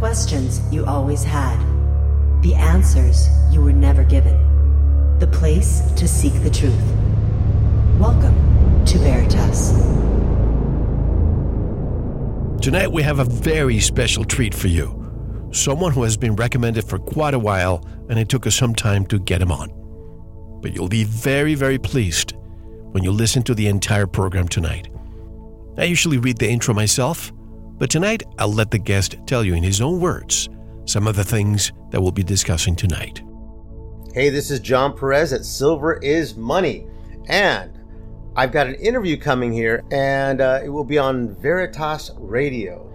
questions you always had, the answers you were never given, the place to seek the truth. Welcome to Veritas. Tonight we have a very special treat for you. Someone who has been recommended for quite a while, and it took us some time to get him on. But you'll be very, very pleased when you listen to the entire program tonight. I usually read the intro myself, but tonight I'll let the guest tell you in his own words some of the things that we'll be discussing tonight. Hey, this is John Perez at Silver is Money, and I've got an interview coming here, and uh, it will be on Veritas Radio.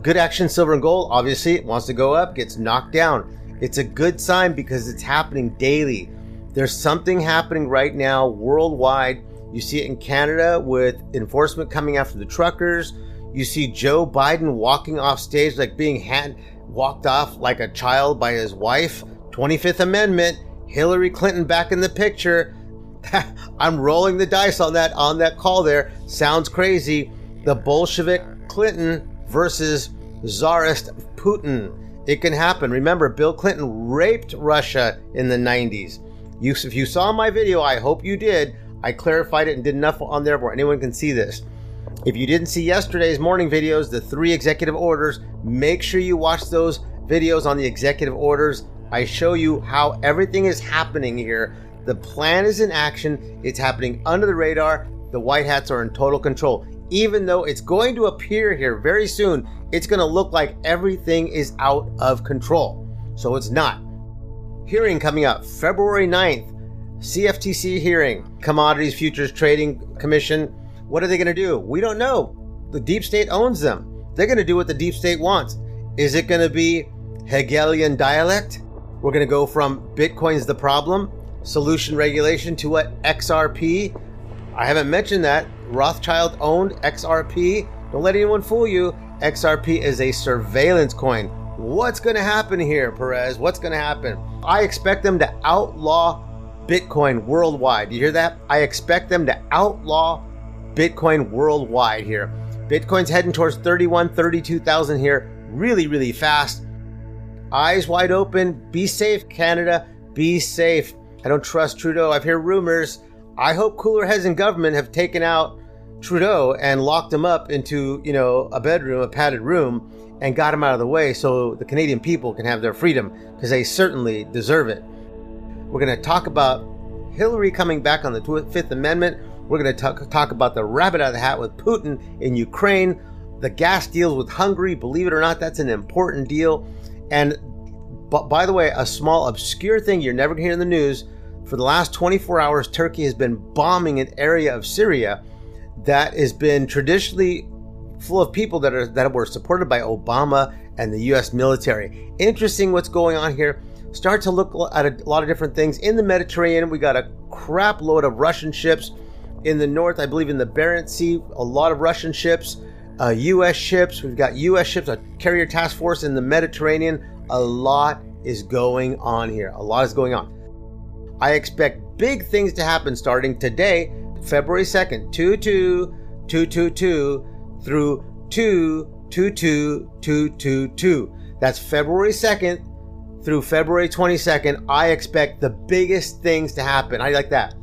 Good action, silver and gold. Obviously, it wants to go up, gets knocked down. It's a good sign because it's happening daily. There's something happening right now worldwide. You see it in Canada with enforcement coming after the truckers. You see Joe Biden walking off stage like being hand walked off like a child by his wife. 25th Amendment. Hillary Clinton back in the picture. I'm rolling the dice on that on that call there. Sounds crazy. The Bolshevik Clinton versus czarist Putin. It can happen. Remember, Bill Clinton raped Russia in the 90s. You, if you saw my video, I hope you did. I clarified it and did enough on there where anyone can see this. If you didn't see yesterday's morning videos, the three executive orders, make sure you watch those videos on the executive orders. I show you how everything is happening here. The plan is in action, it's happening under the radar. The White Hats are in total control. Even though it's going to appear here very soon, it's going to look like everything is out of control. So it's not. Hearing coming up February 9th, CFTC hearing, Commodities Futures Trading Commission what are they going to do? We don't know. The deep state owns them. They're going to do what the deep state wants. Is it going to be Hegelian dialect? We're going to go from Bitcoin's the problem, solution regulation to what? XRP? I haven't mentioned that. Rothschild owned XRP. Don't let anyone fool you. XRP is a surveillance coin. What's going to happen here, Perez? What's going to happen? I expect them to outlaw Bitcoin worldwide. You hear that? I expect them to outlaw Bitcoin worldwide here. Bitcoin's heading towards 31, 32,000 here really, really fast. Eyes wide open. Be safe, Canada. Be safe. I don't trust Trudeau. I've heard rumors. I hope cooler heads in government have taken out Trudeau and locked him up into, you know, a bedroom, a padded room, and got him out of the way so the Canadian people can have their freedom because they certainly deserve it. We're going to talk about Hillary coming back on the Fifth Amendment. We're going to talk, talk about the rabbit out of the hat with Putin in Ukraine, the gas deals with Hungary. Believe it or not, that's an important deal. And but by the way, a small obscure thing you're never going to hear in the news. For the last 24 hours, Turkey has been bombing an area of Syria that has been traditionally full of people that are that were supported by Obama and the U.S. military. Interesting, what's going on here. Start to look at a lot of different things in the Mediterranean. We got a crap load of Russian ships in the north, I believe in the Barents Sea, a lot of Russian ships, uh, U.S. ships. We've got U.S. ships, a carrier task force in the Mediterranean. A lot is going on here. A lot is going on. I expect big things to happen starting today, February 2nd, 2 2 2 2 2 through 2 2 2 2 2 2. That's February 2nd through February 22nd. I expect the biggest things to happen. I like that.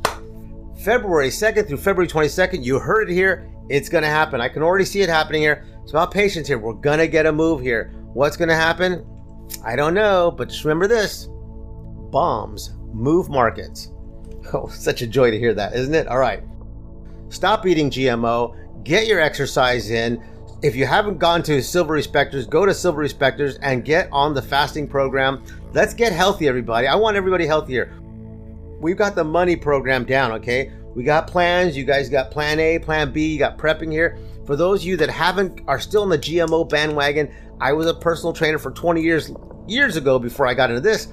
February 2nd through February 22nd. You heard it here. It's going to happen. I can already see it happening here. It's about patience here. We're going to get a move here. What's going to happen? I don't know, but just remember this bombs move markets. Oh, such a joy to hear that, isn't it? All right. Stop eating GMO. Get your exercise in. If you haven't gone to Silver Respecters, go to Silver Respecters and get on the fasting program. Let's get healthy, everybody. I want everybody healthier we've got the money program down, okay? We got plans. You guys got plan A, plan B. You got prepping here. For those of you that haven't, are still in the GMO bandwagon, I was a personal trainer for 20 years, years ago before I got into this.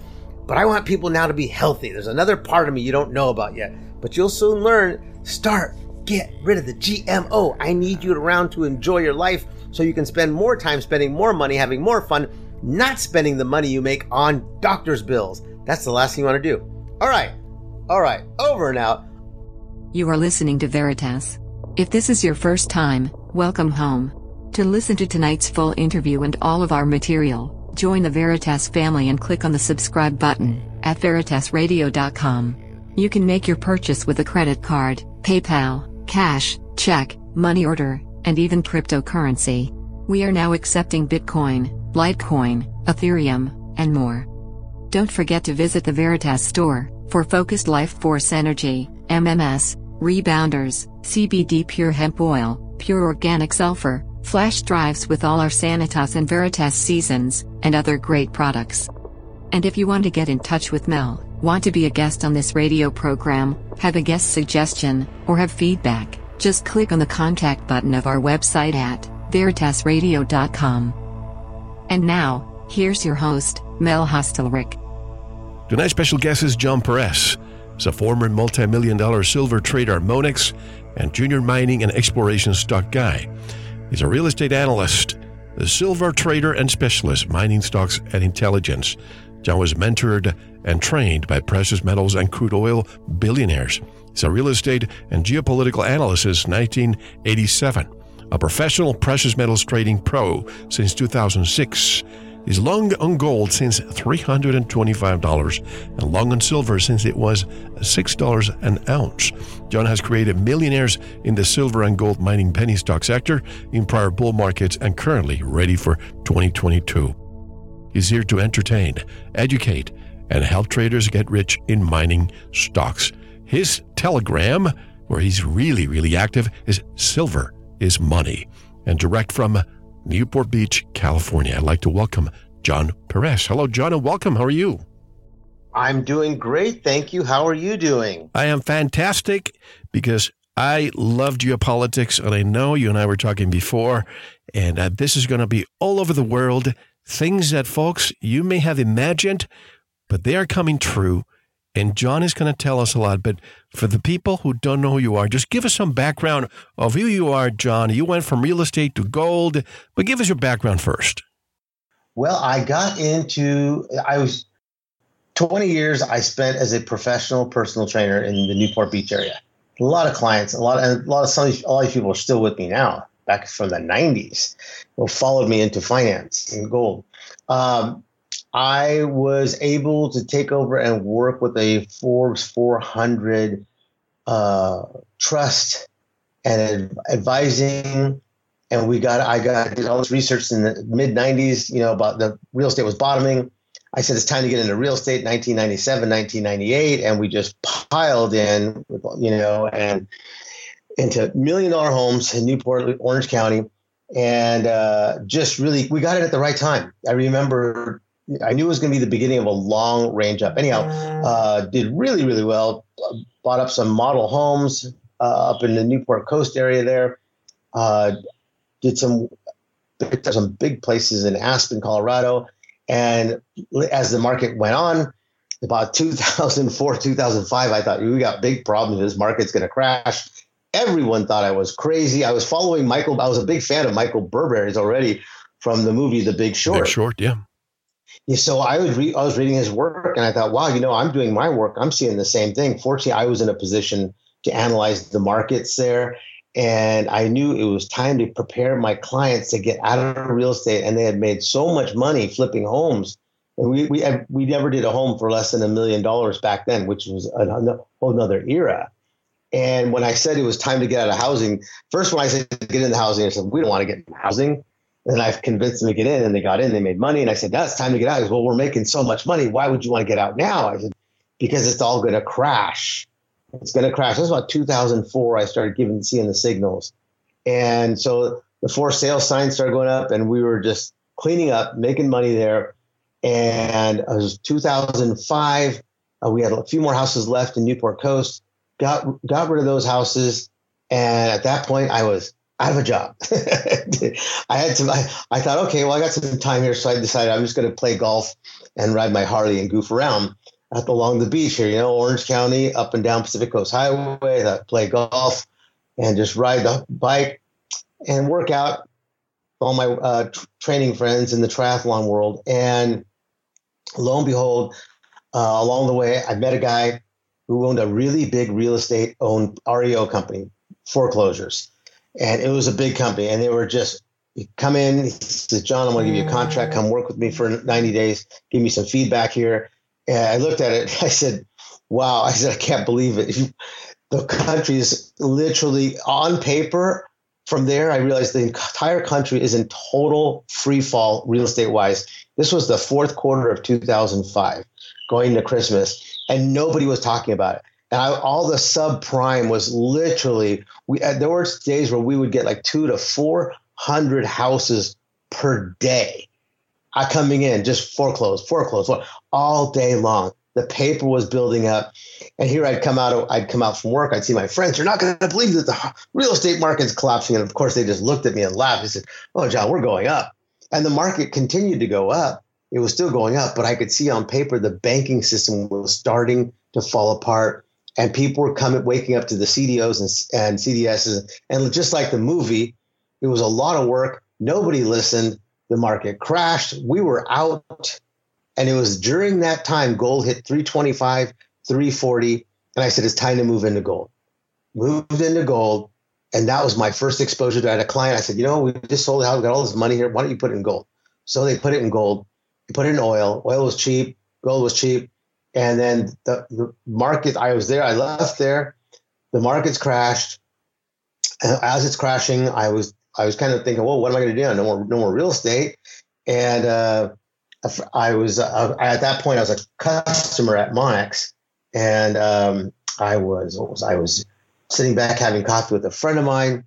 But I want people now to be healthy. There's another part of me you don't know about yet, but you'll soon learn. Start, get rid of the GMO. I need you around to enjoy your life so you can spend more time spending more money, having more fun, not spending the money you make on doctor's bills. That's the last thing you want to do. All right. All right, over and out. You are listening to Veritas. If this is your first time, welcome home. To listen to tonight's full interview and all of our material, Join the Veritas family and click on the subscribe button at veritasradio.com. You can make your purchase with a credit card, PayPal, cash, check, money order, and even cryptocurrency. We are now accepting Bitcoin, Litecoin, Ethereum, and more. Don't forget to visit the Veritas store for focused life force energy, MMS, rebounders, CBD pure hemp oil, pure organic sulfur, flash drives with all our Sanitas and Veritas seasons, and other great products. And if you want to get in touch with Mel, want to be a guest on this radio program, have a guest suggestion, or have feedback, just click on the contact button of our website at veritasradio.com. And now, here's your host, Mel Hostelrick. Tonight's special guest is John Perez. He's a former multi-million dollar silver trader, Monex, and junior mining and exploration stock guy. He's a real estate analyst, a silver trader and specialist, mining stocks and intelligence. John was mentored and trained by precious metals and crude oil billionaires. He's a real estate and geopolitical analyst since 1987, a professional precious metals trading pro since 2006. He's long on gold since $325 and long on silver since it was $6 an ounce. John has created millionaires in the silver and gold mining penny stock sector in prior bull markets and currently ready for 2022. He's here to entertain, educate, and help traders get rich in mining stocks. His telegram, where he's really, really active, is Silver is Money. And direct from Newport Beach, California. I'd like to welcome John Perez. Hello, John, and welcome. How are you? I'm doing great. Thank you. How are you doing? I am fantastic because I love geopolitics, and I know you and I were talking before, and uh, this is going to be all over the world. Things that, folks, you may have imagined, but they are coming true. And John is going to tell us a lot. But for the people who don't know who you are, just give us some background of who you are, John. You went from real estate to gold, but give us your background first. Well, I got into, I was 20 years I spent as a professional personal trainer in the Newport Beach area. A lot of clients, a lot, and a lot of some, a lot of people are still with me now, back from the 90s, who followed me into finance and gold. Um, I was able to take over and work with a Forbes 400 uh, trust and advising. And we got, I got, did all this research in the mid 90s, you know, about the real estate was bottoming. I said, it's time to get into real estate, 1997, 1998. And we just piled in, you know, and into million dollar homes in Newport, Orange County. And uh, just really, we got it at the right time. I remember I knew it was going to be the beginning of a long range up. Anyhow, uh, did really, really well. Bought up some model homes uh, up in the Newport Coast area there. Uh, did some some big places in Aspen, Colorado. And as the market went on, about 2004, 2005, I thought we got big problems. This market's going to crash. Everyone thought I was crazy. I was following Michael. I was a big fan of Michael Burry's already from the movie The Big Short. Big Short, yeah. So I was re- I was reading his work and I thought, wow, you know, I'm doing my work. I'm seeing the same thing. Fortunately, I was in a position to analyze the markets there, and I knew it was time to prepare my clients to get out of real estate. And they had made so much money flipping homes, and we we we never did a home for less than a million dollars back then, which was a, whole other era. And when I said it was time to get out of housing, first when I said get into housing, I said we don't want to get into housing. And I've convinced them to get in, and they got in. They made money, and I said, "That's time to get out." He "Well, we're making so much money. Why would you want to get out now?" I said, "Because it's all going to crash. It's going to crash." Was about 2004. I started giving, seeing the signals, and so the for sale signs started going up, and we were just cleaning up, making money there. And it was 2005. Uh, we had a few more houses left in Newport Coast. Got got rid of those houses, and at that point, I was out of a job. I had some, I, I thought, okay, well, I got some time here. So I decided I'm just going to play golf and ride my Harley and goof around at along the beach here, you know, Orange County, up and down Pacific Coast Highway. I play golf and just ride the bike and work out all my uh, t- training friends in the triathlon world. And lo and behold, uh, along the way, I met a guy who owned a really big real estate owned REO company, foreclosures and it was a big company and they were just come in. John, I'm going to give you a contract. Come work with me for 90 days. Give me some feedback here. And I looked at it. I said, wow. I said, I can't believe it. The country is literally on paper. From there, I realized the entire country is in total free fall real estate wise. This was the fourth quarter of 2005, going to Christmas, and nobody was talking about it. And I, all the subprime was literally we. Uh, there were days where we would get like two to four hundred houses per day I coming in, just foreclosed, foreclosed, all day long. The paper was building up, and here I'd come out. I'd come out from work. I'd see my friends. You're not going to believe that the real estate market's collapsing. And of course, they just looked at me and laughed. They said, "Oh, John, we're going up." And the market continued to go up. It was still going up, but I could see on paper the banking system was starting to fall apart, and people were coming, waking up to the CDOs and, and CDSs, and just like the movie, it was a lot of work. Nobody listened. The market crashed. We were out. And it was during that time gold hit 325, 340. And I said, it's time to move into gold. Moved into gold. And that was my first exposure to I had a client. I said, you know, we just sold out. We got all this money here. Why don't you put it in gold? So they put it in gold. They put it in oil. Oil was cheap. Gold was cheap. And then the, the market, I was there. I left there. The markets crashed. And as it's crashing, I was I was kind of thinking, well, what am I going to do? No more, no more real estate. And uh, I was uh, at that point, I was a customer at Monex, and um, I was, was I was sitting back having coffee with a friend of mine,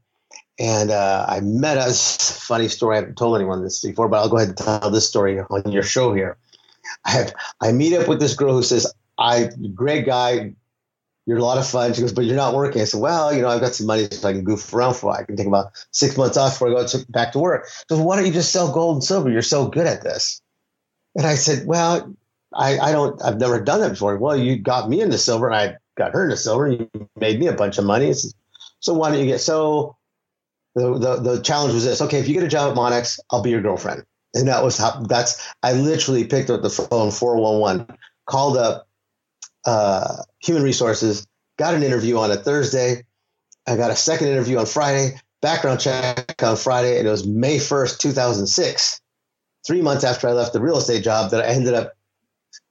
and uh, I met a funny story. I haven't told anyone this before, but I'll go ahead and tell this story on your show here. I have, I meet up with this girl who says, "I great guy, you're a lot of fun. She goes, but you're not working. I said, well, you know, I've got some money so I can goof around for. I can take about six months off before I go back to work. Goes, why don't you just sell gold and silver? You're so good at this. And I said, well, I, I don't, I've never done that before. Well, you got me into silver and I got her into silver and you made me a bunch of money. Said, so why don't you get, so the, the, the challenge was this, okay, if you get a job at Monex, I'll be your girlfriend. And that was how, that's, I literally picked up the phone 411, called up uh, human resources, got an interview on a Thursday. I got a second interview on Friday, background check on Friday, and it was May 1st, 2006, three months after I left the real estate job that I ended up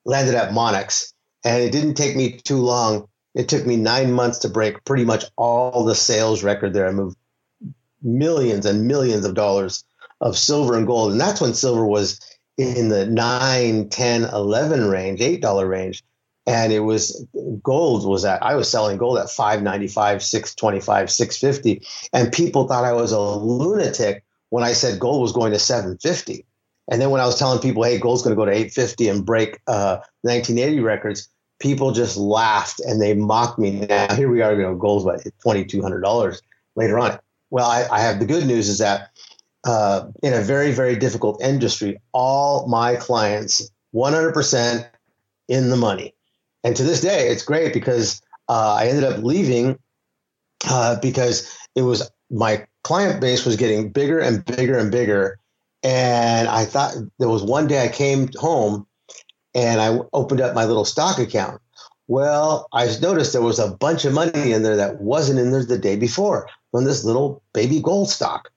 landed at Monex. And it didn't take me too long. It took me nine months to break pretty much all the sales record there. I moved millions and millions of dollars of silver and gold. And that's when silver was in the 9, 10, 11 range, $8 range. And it was gold was at i was selling gold at 595 625 650 and people thought i was a lunatic when i said gold was going to 750 and then when i was telling people hey gold's going to go to 850 and break uh, 1980 records people just laughed and they mocked me. Now here we are you know gold's about $2200 later on. Well I, I have the good news is that uh, in a very very difficult industry all my clients 100% in the money and to this day, it's great because uh, I ended up leaving uh, because it was my client base was getting bigger and bigger and bigger. And I thought there was one day I came home and I opened up my little stock account. Well, I noticed there was a bunch of money in there that wasn't in there the day before on this little baby gold stock.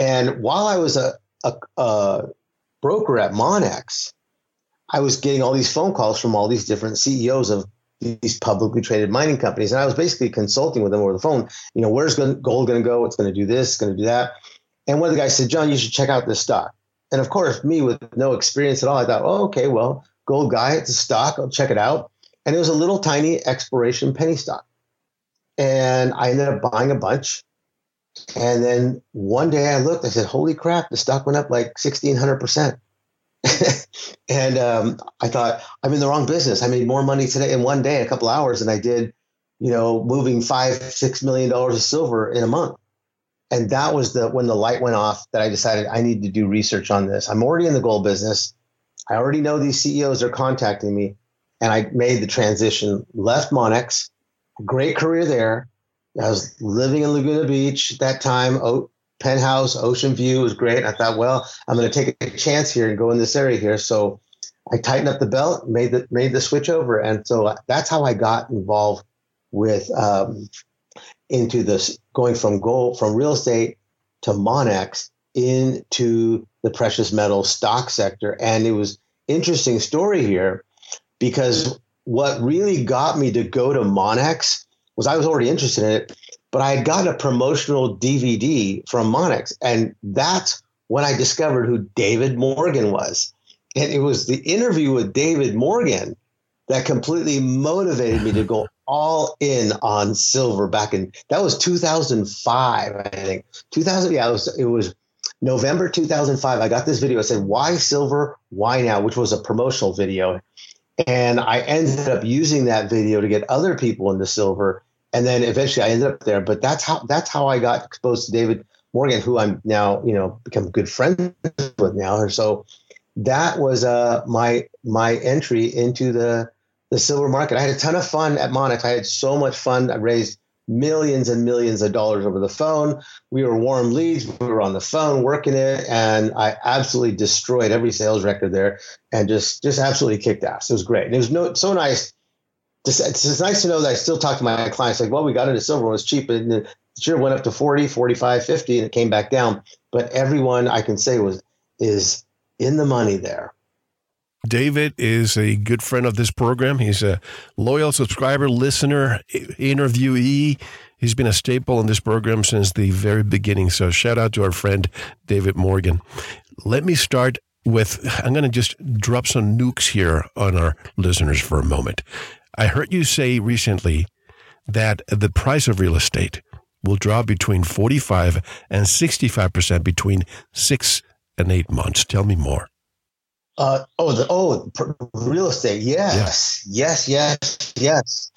And while I was a, a, a broker at Monex, I was getting all these phone calls from all these different CEOs of these publicly traded mining companies. And I was basically consulting with them over the phone. You know, where's gold going to go? It's going to do this, it's going to do that. And one of the guys said, John, you should check out this stock. And of course, me with no experience at all, I thought, oh, okay, well, gold guy, it's a stock. I'll check it out. And it was a little tiny exploration penny stock. And I ended up buying a bunch. And then one day I looked, I said, holy crap, the stock went up like 1600%. and um, I thought I'm in the wrong business. I made more money today in one day, a couple hours, than I did, you know, moving five, six million dollars of silver in a month. And that was the when the light went off that I decided I need to do research on this. I'm already in the gold business. I already know these CEOs are contacting me, and I made the transition. Left Monex, great career there. I was living in Laguna Beach at that time. Oh, penthouse, ocean view was great. I thought, well, I'm going to take a chance here and go in this area here. So I tightened up the belt, made the made the switch over, and so that's how I got involved with um, into this going from gold from real estate to Monex. into the precious metal stock sector. And it was interesting story here because what really got me to go to Monex was I was already interested in it, but I had gotten a promotional DVD from Monex, And that's when I discovered who David Morgan was. And it was the interview with David Morgan that completely motivated me to go all in on silver back in that was 2005 i think. 2000 yeah it was it was november 2005 i got this video. I said why silver? Why now? which was a promotional video. And i ended up using that video to get other people into silver and then eventually i ended up there but that's how that's how i got exposed to david morgan who i'm now you know become good friends with now so that was uh my my entry into the the silver market. I had a ton of fun at Monex. I had so much fun. I raised millions and millions of dollars over the phone. We were warm leads. We were on the phone working it, and I absolutely destroyed every sales record there, and just just absolutely kicked ass. It was great. And it was no so nice. It's nice to know that I still talk to my clients like, well, we got into silver, it was cheap, and it sure went up to 40, 45, 50, and it came back down. But everyone I can say was is in the money there. David is a good friend of this program. He's a loyal subscriber, listener, interviewee. He's been a staple in this program since the very beginning. So shout out to our friend David Morgan. Let me start with I'm going to just drop some nukes here on our listeners for a moment. I heard you say recently that the price of real estate will drop between 45 and 65% between 6 and 8 months. Tell me more. Uh, oh, the oh, real estate. Yes, yes, yes, yes.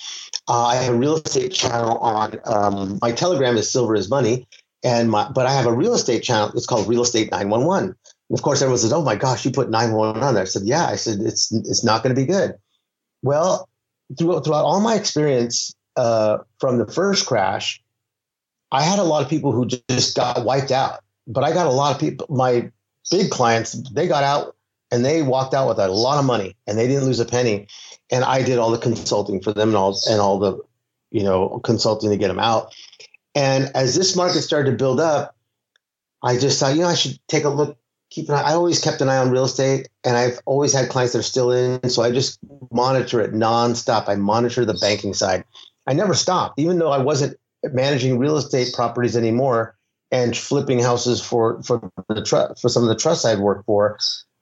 Uh, I have a real estate channel on um, my Telegram is Silver is Money, and my but I have a real estate channel. It's called Real Estate Nine One One. Of course, everyone says, "Oh my gosh, you put nine one one on there." I said, "Yeah." I said, "It's it's not going to be good." Well, throughout, throughout all my experience uh, from the first crash, I had a lot of people who just got wiped out. But I got a lot of people. My big clients, they got out and they walked out with a lot of money and they didn't lose a penny and i did all the consulting for them and all and all the you know consulting to get them out and as this market started to build up i just thought you know i should take a look keep an eye i always kept an eye on real estate and i've always had clients that are still in so i just monitor it nonstop i monitor the banking side i never stopped even though i wasn't managing real estate properties anymore and flipping houses for for the trust for some of the trusts I'd worked for.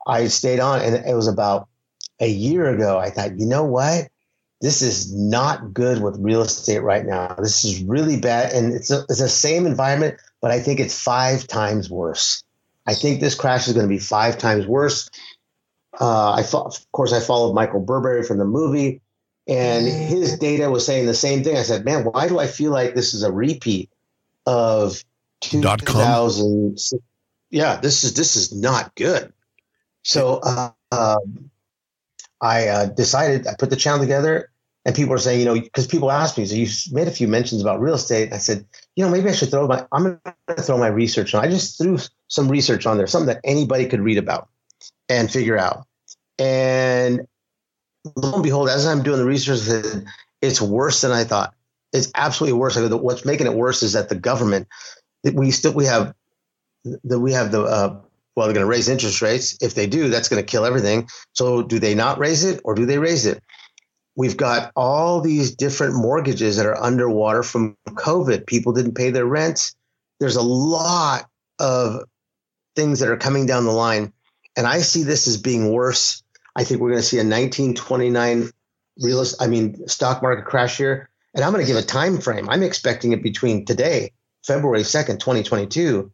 I stayed on, and it was about a year ago. I thought, you know what? This is not good with real estate right now. This is really bad, and it's a, it's the same environment, but I think it's five times worse. I think this crash is going to be five times worse. Uh, I of course I followed Michael Burry from the movie, and his data was saying the same thing. I said, "Man, why do I feel like this is a repeat of 2000?" Yeah, this is this is not good. So uh, um, I uh, decided, I put the channel together, and people are saying, you know, because people ask me, so you made a few mentions about real estate. I said, you know, maybe I should throw my, I'm going to throw my research on. I just threw some research on there, something that anybody could read about and figure out. And lo and behold, as I'm doing the research, it's worse than I thought. It's absolutely worse. What's making it worse is that the government, we still we have that we have the uh, well, they're going to raise interest rates. If they do, that's going to kill everything. So, do they not raise it or do they raise it? We've got all these different mortgages that are underwater from COVID. People didn't pay their rents. There's a lot of things that are coming down the line. And I see this as being worse. I think we're going to see a 1929 real I mean stock market crash here. And I'm going to give a time frame. I'm expecting it between today, February 2nd, 2022,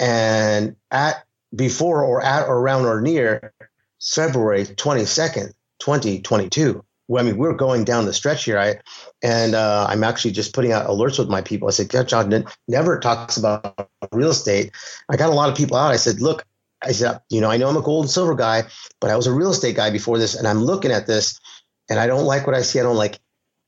and at before or at or around or near February 22nd, 2022. Well, I mean, we're going down the stretch here. I and uh, I'm actually just putting out alerts with my people. I said, John never talks about real estate. I got a lot of people out. I said, look, I said, you know, I know I'm a gold and silver guy, but I was a real estate guy before this, and I'm looking at this, and I don't like what I see. I don't like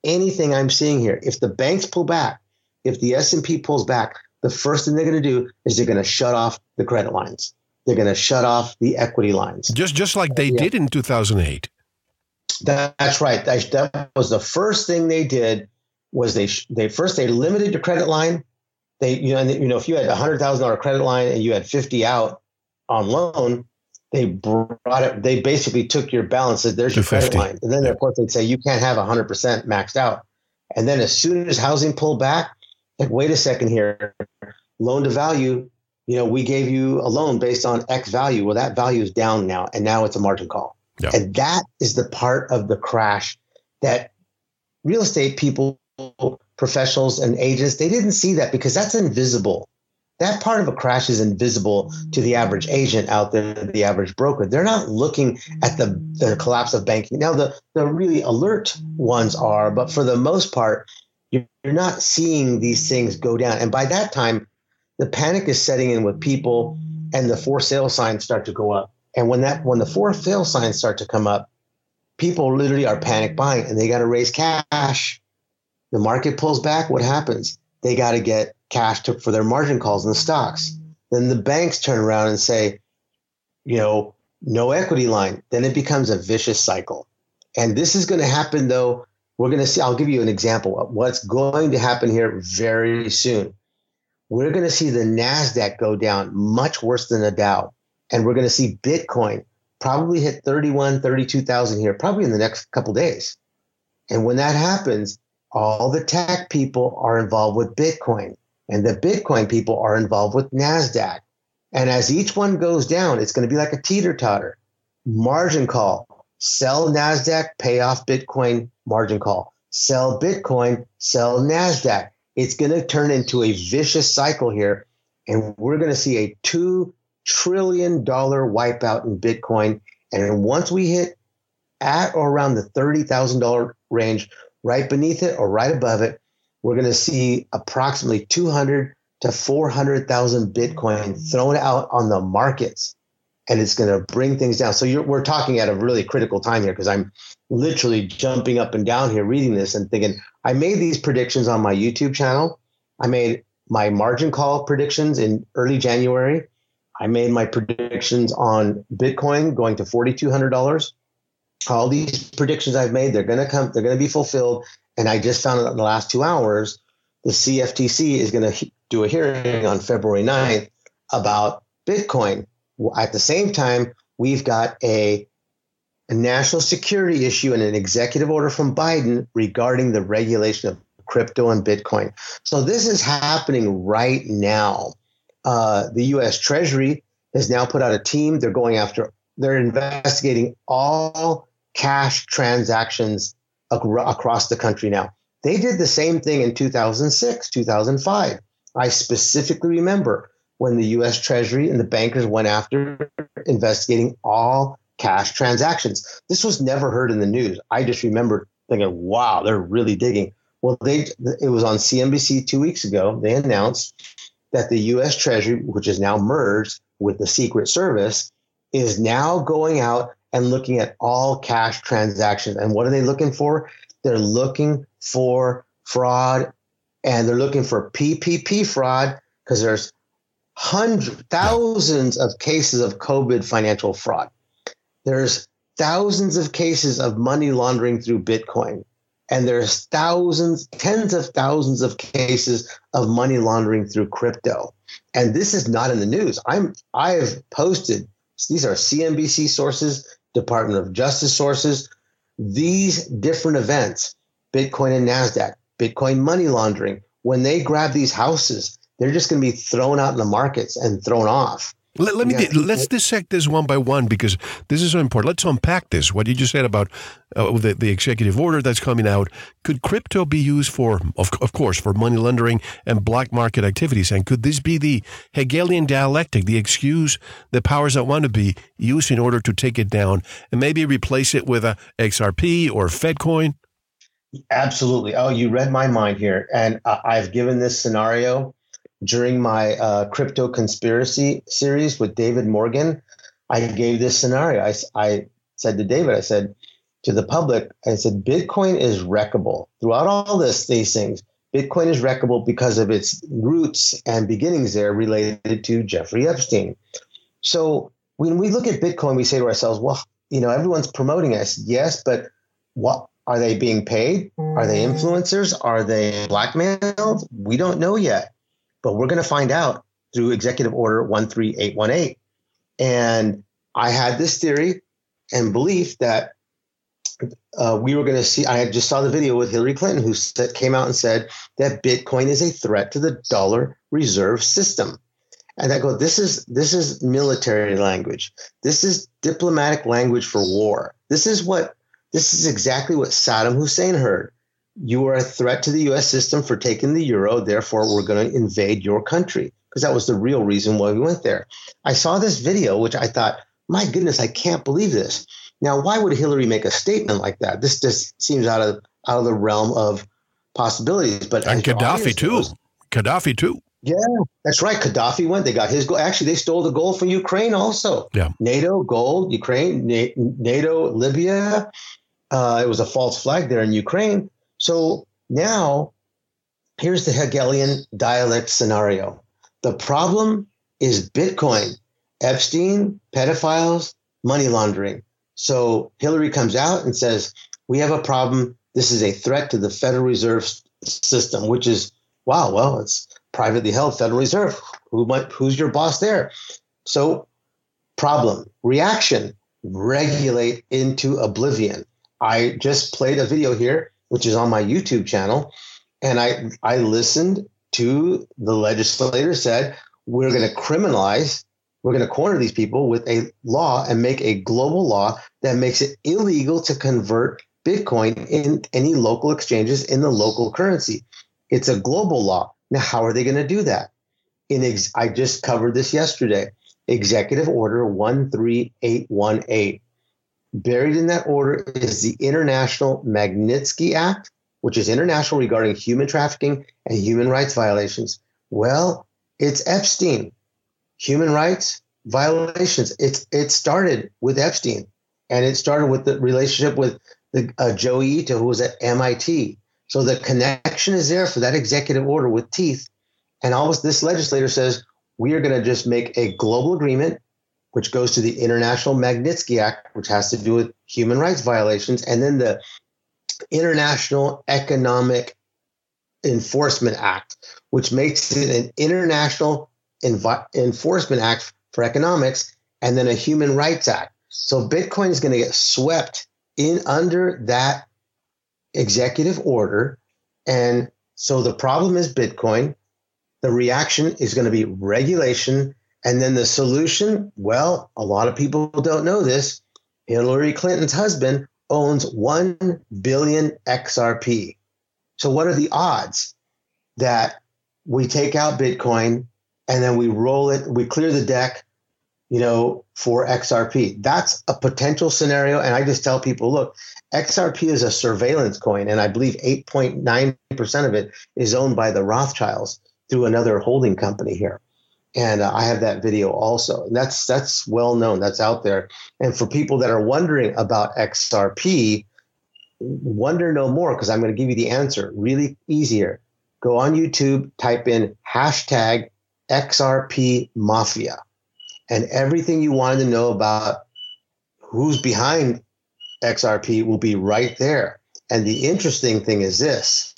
anything I'm seeing here. If the banks pull back, if the S and P pulls back, the first thing they're going to do is they're going to shut off the credit lines. They're going to shut off the equity lines. Just just like they yeah. did in 2008. That, that's right. That, was the first thing they did was they they first they limited the credit line they you know and, you know if you had a hundred thousand dollar credit line and you had fifty out on loan, they brought it. They basically took your balance. Said, "There's your credit line," and then of course they'd say you can't have hundred percent maxed out. And then as soon as housing pulled back, like wait a second here, loan to value. You know, we gave you a loan based on X value. Well, that value is down now, and now it's a margin call. Yeah. And that is the part of the crash that real estate people, professionals, and agents they didn't see that because that's invisible that part of a crash is invisible to the average agent out there, the average broker. They're not looking at the, the collapse of banking. Now, the, the really alert ones are, but for the most part, you're, you're not seeing these things go down. And by that time, the panic is setting in with people and the for sale signs start to go up. And when that when the for sale signs start to come up, people literally are panic buying and they got to raise cash. The market pulls back. What happens? They got to get cash to, for their margin calls in the stocks. Then the banks turn around and say, you know, no equity line. Then it becomes a vicious cycle. And this is going to happen, though. We're going to see, I'll give you an example of what's going to happen here very soon. We're going to see the NASDAQ go down much worse than the Dow. And we're going to see Bitcoin probably hit 31, 32,000 here, probably in the next couple days. And when that happens, all the tech people are involved with Bitcoin and the Bitcoin people are involved with NASDAQ. And as each one goes down, it's going to be like a teeter totter. Margin call, sell NASDAQ, pay off Bitcoin, margin call. Sell Bitcoin, sell NASDAQ. It's going to turn into a vicious cycle here. And we're going to see a $2 trillion dollar wipeout in Bitcoin. And once we hit at or around the $30,000 range, right beneath it or right above it, we're going to see approximately 200 to 400,000 Bitcoin thrown out on the markets. And it's going to bring things down. So we're talking at a really critical time here because I'm literally jumping up and down here reading this and thinking, I made these predictions on my YouTube channel. I made my margin call predictions in early January. I made my predictions on Bitcoin going to $4,200. All these predictions I've made, they're going to come, they're going to be fulfilled. And I just found out in the last two hours, the CFTC is going to do a hearing on February 9th about Bitcoin. At the same time, we've got a, a national security issue and an executive order from Biden regarding the regulation of crypto and Bitcoin. So this is happening right now. Uh, the U.S. Treasury has now put out a team. They're going after, they're investigating all cash transactions across the country now. They did the same thing in 2006, 2005. I specifically remember when the US Treasury and the bankers went after investigating all cash transactions. This was never heard in the news. I just remember thinking, wow, they're really digging. Well, they it was on CNBC two weeks ago. They announced that the US Treasury, which is now merged with the Secret Service, is now going out and looking at all cash transactions. And what are they looking for? They're looking for fraud and they're looking for PPP fraud because there's hundreds, thousands of cases of COVID financial fraud. There's thousands of cases of money laundering through Bitcoin. And there's thousands, tens of thousands of cases of money laundering through crypto. And this is not in the news. I'm I've posted these are CNBC sources, Department of Justice sources, these different events, Bitcoin and NASDAQ, Bitcoin money laundering, when they grab these houses, they're just going to be thrown out in the markets and thrown off. Let, let me yeah. let's dissect this one by one because this is so important. Let's unpack this. What you just said about uh, the, the executive order that's coming out. Could crypto be used for, of, of course, for money laundering and black market activities? And could this be the Hegelian dialectic, the excuse the powers that want to be used in order to take it down and maybe replace it with a XRP or FedCoin? Absolutely. Oh, you read my mind here, and uh, I've given this scenario during my uh, crypto conspiracy series with David Morgan, I gave this scenario. I, I said to David, I said to the public, I said, Bitcoin is wreckable. Throughout all this, these things, Bitcoin is wreckable because of its roots and beginnings there related to Jeffrey Epstein. So when we look at Bitcoin, we say to ourselves, well, you know, everyone's promoting us. Yes, but what are they being paid? Are they influencers? Are they blackmailed? We don't know yet. But we're going to find out through Executive Order 13818. And I had this theory and belief that uh, we were going to see. I just saw the video with Hillary Clinton, who said, came out and said that Bitcoin is a threat to the dollar reserve system. And I go, this is this is military language. This is diplomatic language for war. This is what this is exactly what Saddam Hussein heard. You are a threat to the U.S. system for taking the euro. Therefore, we're going to invade your country because that was the real reason why we went there. I saw this video, which I thought, my goodness, I can't believe this. Now, why would Hillary make a statement like that? This just seems out of out of the realm of possibilities. But and Gaddafi too. Knows, Gaddafi too. Yeah, that's right. Gaddafi went. They got his gold. Actually, they stole the gold from Ukraine also. Yeah. NATO gold, Ukraine, NATO, Libya. Uh, it was a false flag there in Ukraine. So now, here's the Hegelian dialect scenario. The problem is Bitcoin, Epstein, pedophiles, money laundering. So Hillary comes out and says, We have a problem. This is a threat to the Federal Reserve system, which is, wow, well, it's privately held Federal Reserve. Who might, who's your boss there? So, problem, reaction, regulate into oblivion. I just played a video here, which is on my YouTube channel, and I I listened to the legislator said we're going to criminalize we're going to corner these people with a law and make a global law that makes it illegal to convert Bitcoin in any local exchanges in the local currency. It's a global law. Now, how are they going to do that? In ex- I just covered this yesterday. Executive Order 13818. Buried in that order is the International Magnitsky Act, which is international regarding human trafficking and human rights violations. Well, it's Epstein human rights violations. It's it started with Epstein, and it started with the relationship with the, uh, Joi Ito, who was at MIT. So the connection is there for that executive order with teeth. And almost this legislator says we are going to just make a global agreement, which goes to the International Magnitsky Act, which has to do with human rights violations, and then the International Economic Enforcement Act, which makes it an international Envi- Enforcement Act for Economics and then a Human Rights Act. So Bitcoin is going to get swept in under that executive order. And so the problem is Bitcoin. The reaction is going to be regulation. And then the solution, well, a lot of people don't know this. Hillary Clinton's husband owns 1 billion XRP. So, what are the odds that we take out Bitcoin and then we roll it, we clear the deck, you know, for XRP. That's a potential scenario. And I just tell people, look, XRP is a surveillance coin, and I believe 8.9% of it is owned by the Rothschilds through another holding company here. And uh, I have that video also. And That's that's well known. That's out there. And for people that are wondering about XRP, wonder no more because I'm going to give you the answer really easier. Go on YouTube, type in hashtag XRP Mafia and everything you wanted to know about who's behind XRP will be right there. And the interesting thing is this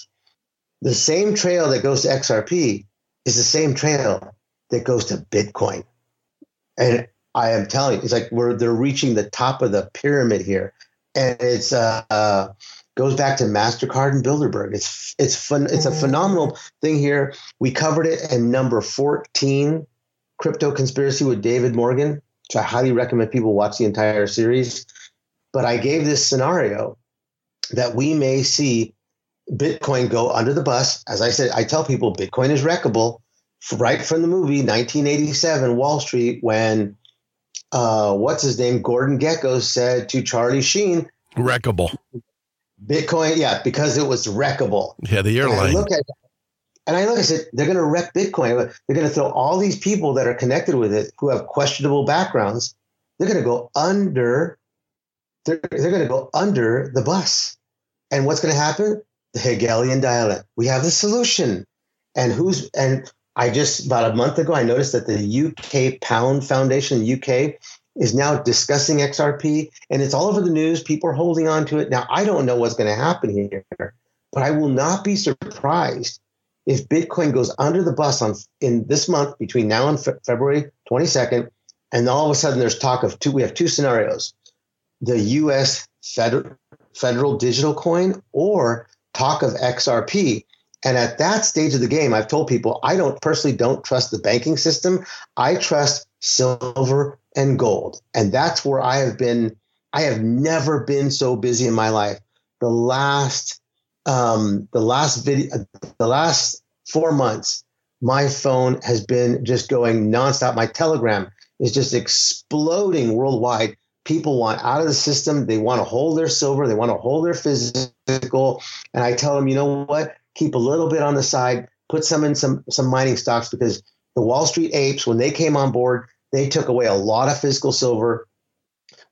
the same trail that goes to XRP is the same trail that goes to Bitcoin. And I am telling you, it's like we're they're reaching the top of the pyramid here. And it's uh, uh goes back to Mastercard and Bilderberg. It's it's fun. It's a mm-hmm. phenomenal thing here. We covered it in number fourteen, crypto conspiracy with David Morgan, which I highly recommend people watch the entire series. But I gave this scenario that we may see Bitcoin go under the bus. As I said, I tell people Bitcoin is wreckable. Right from the movie 1987 Wall Street, when uh, what's his name, Gordon Gekko said to Charlie Sheen, "Wreckable." Bitcoin, yeah, because it was wreckable. Yeah, the airline. And I look at and I look, I said, they're going to wreck Bitcoin. They're going to throw all these people that are connected with it who have questionable backgrounds. They're going to go under. They're, they're going to go under the bus. And what's going to happen? The Hegelian dialect. We have the solution. And who's and I just about a month ago I noticed that the UK Pound Foundation, the UK, is now discussing XRP and it's all over the news. People are holding on to it. Now, I don't know what's going to happen here, but I will not be surprised if Bitcoin goes under the bus on in this month between now and fe- February 22nd, and all of a sudden there's talk of two, we have two scenarios: the U.S. federal federal digital coin or talk of XRP. And at that stage of the game, I've told people I don't personally don't trust the banking system. I trust silver and gold. And that's where I have been. I have never been so busy in my life. The last, um, the last video, the last four months, my phone has been just going nonstop. My Telegram is just exploding worldwide. People want out of the system. They want to hold their silver. They want to hold their physical. And I tell them, you know what? Keep a little bit on the side. Put some in some some mining stocks because the Wall Street apes, when they came on board, they took away a lot of physical silver.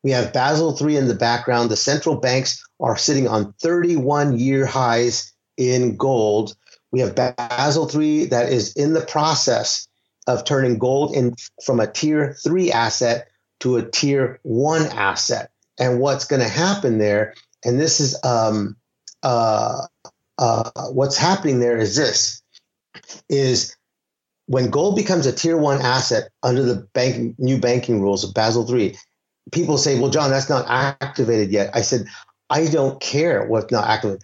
We have Basel III in the background. The central banks are sitting on 31 year highs in gold. We have Basel III that is in the process of turning gold in from a tier three asset to a tier one asset. And what's going to happen there, and this is um, uh, uh, what's happening there is this: is when gold becomes a tier one asset under the banking new banking rules of Basel III, people say, "Well, John, that's not activated yet." I said, "I don't care what's not activated.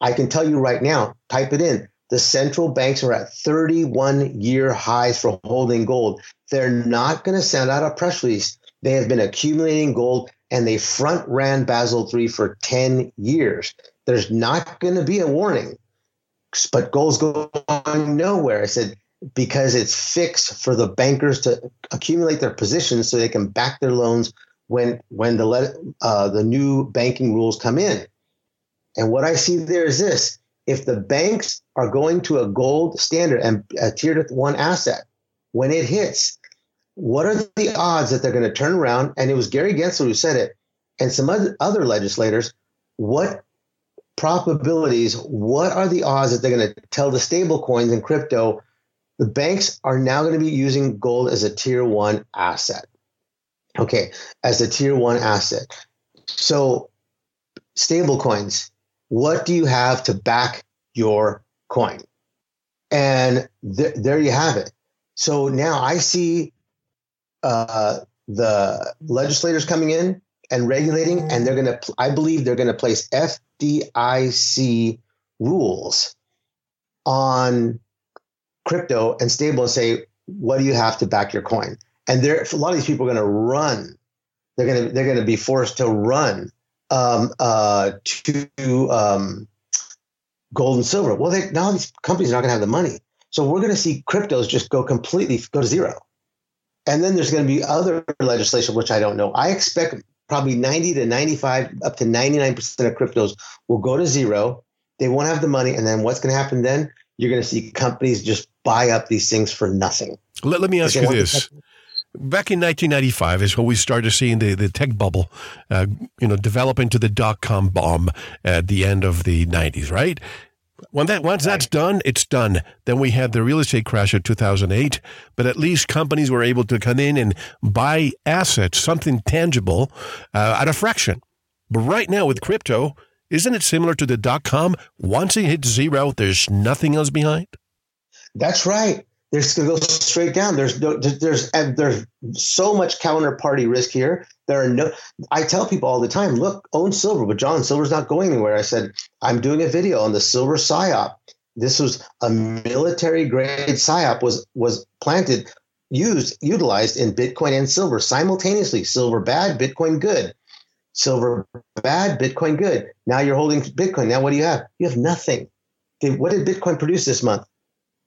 I can tell you right now. Type it in. The central banks are at 31 year highs for holding gold. They're not going to send out a press release. They have been accumulating gold and they front ran Basel III for 10 years. There's not going to be a warning, but gold's going nowhere. I said, because it's fixed for the bankers to accumulate their positions so they can back their loans when when the uh, the new banking rules come in. And what I see there is this: if the banks are going to a gold standard and a tier one asset, when it hits, what are the odds that they're going to turn around? And it was Gary Gensler who said it, and some other legislators. What probabilities? What are the odds that they're going to tell the stable coins and crypto? The banks are now going to be using gold as a tier one asset. Okay, as a tier one asset. So, stable coins, what do you have to back your coin? And th- there you have it. So now I see uh, the legislators coming in and regulating, and they're going to, I believe they're going to place FDIC rules on crypto and stable and say, what do you have to back your coin? And there, a lot of these people are going to run. They're going to they're going to be forced to run um, uh, to um, gold and silver. Well, they, now these companies are not going to have the money, so we're going to see cryptos just go completely go to zero. And then there's going to be other legislation, which I don't know. I expect probably 90 to 95, up to 99% of cryptos will go to zero. They won't have the money. And then what's going to happen then? You're going to see companies just buy up these things for nothing. Let, let me ask you this. Back in 1995 is when we started seeing the, the tech bubble, uh, you know, develop into the dot com bomb at the end of the 90s, right? When that once that's done, it's done. Then we had the real estate crash of 2008, but at least companies were able to come in and buy assets, something tangible, uh, at a fraction. But right now with crypto, isn't it similar to the dot com? Once it hits zero, there's nothing else behind. That's right. There's going to go straight down. There's no, there's there's so much counterparty risk here. There are no. I tell people all the time, look, own silver, but John, silver's not going anywhere. I said I'm doing a video on the silver psyop. This was a military grade psyop was was planted, used, utilized in Bitcoin and silver simultaneously. Silver bad, Bitcoin good. Silver bad, Bitcoin good. Now you're holding Bitcoin. Now what do you have? You have nothing. What did Bitcoin produce this month?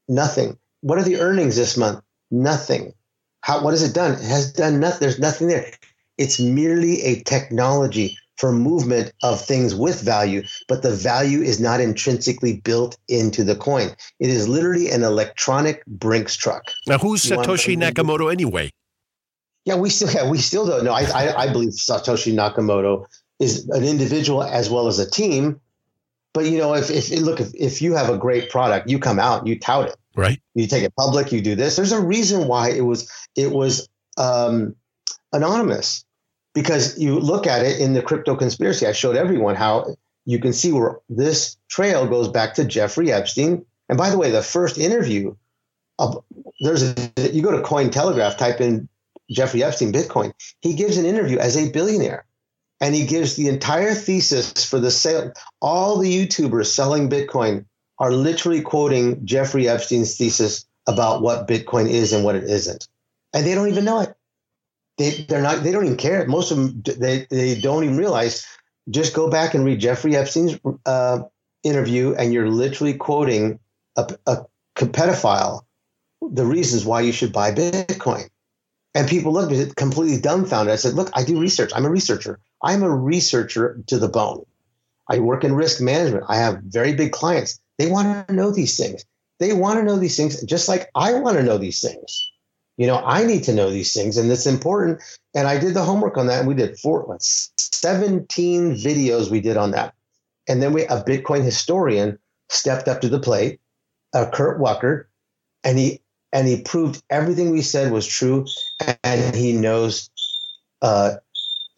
Nothing. What are the earnings this month? Nothing. How, what has it done? It has done nothing. There's nothing there. It's merely a technology for movement of things with value, but the value is not intrinsically built into the coin. It is literally an electronic Brinks truck. Now, who's Satoshi Nakamoto anyway? Yeah, we still yeah, we still don't know. I, I, I believe Satoshi Nakamoto is an individual as well as a team. But you know, if, if look if, if you have a great product, you come out, you tout it. Right. You take it public, you do this. There's a reason why it was it was um, anonymous because you look at it in the crypto conspiracy. I showed everyone how you can see where this trail goes back to Jeffrey Epstein And by the way, the first interview, there's a, you go to Cointelegraph, type in Jeffrey Epstein Bitcoin. He gives an interview as a billionaire, and he gives the entire thesis for the sale. All the YouTubers selling Bitcoin are literally quoting Jeffrey Epstein's thesis about what Bitcoin is and what it isn't, and they don't even know it. They they're not. They don't even care. Most of them they they don't even realize. Just go back and read Jeffrey Epstein's uh, interview, and you're literally quoting a, a pedophile the reasons why you should buy Bitcoin. And people looked at it completely dumbfounded. I said, Look, I do research. I'm a researcher. I'm a researcher to the bone. I work in risk management. I have very big clients. They want to know these things. They want to know these things just like I want to know these things. You know, I need to know these things, and it's important. And I did the homework on that, and we did four, what, 17 videos we did on that. And then we a Bitcoin historian stepped up to the plate, uh, Kurt Wuckert, and he and he proved everything we said was true, and he knows uh,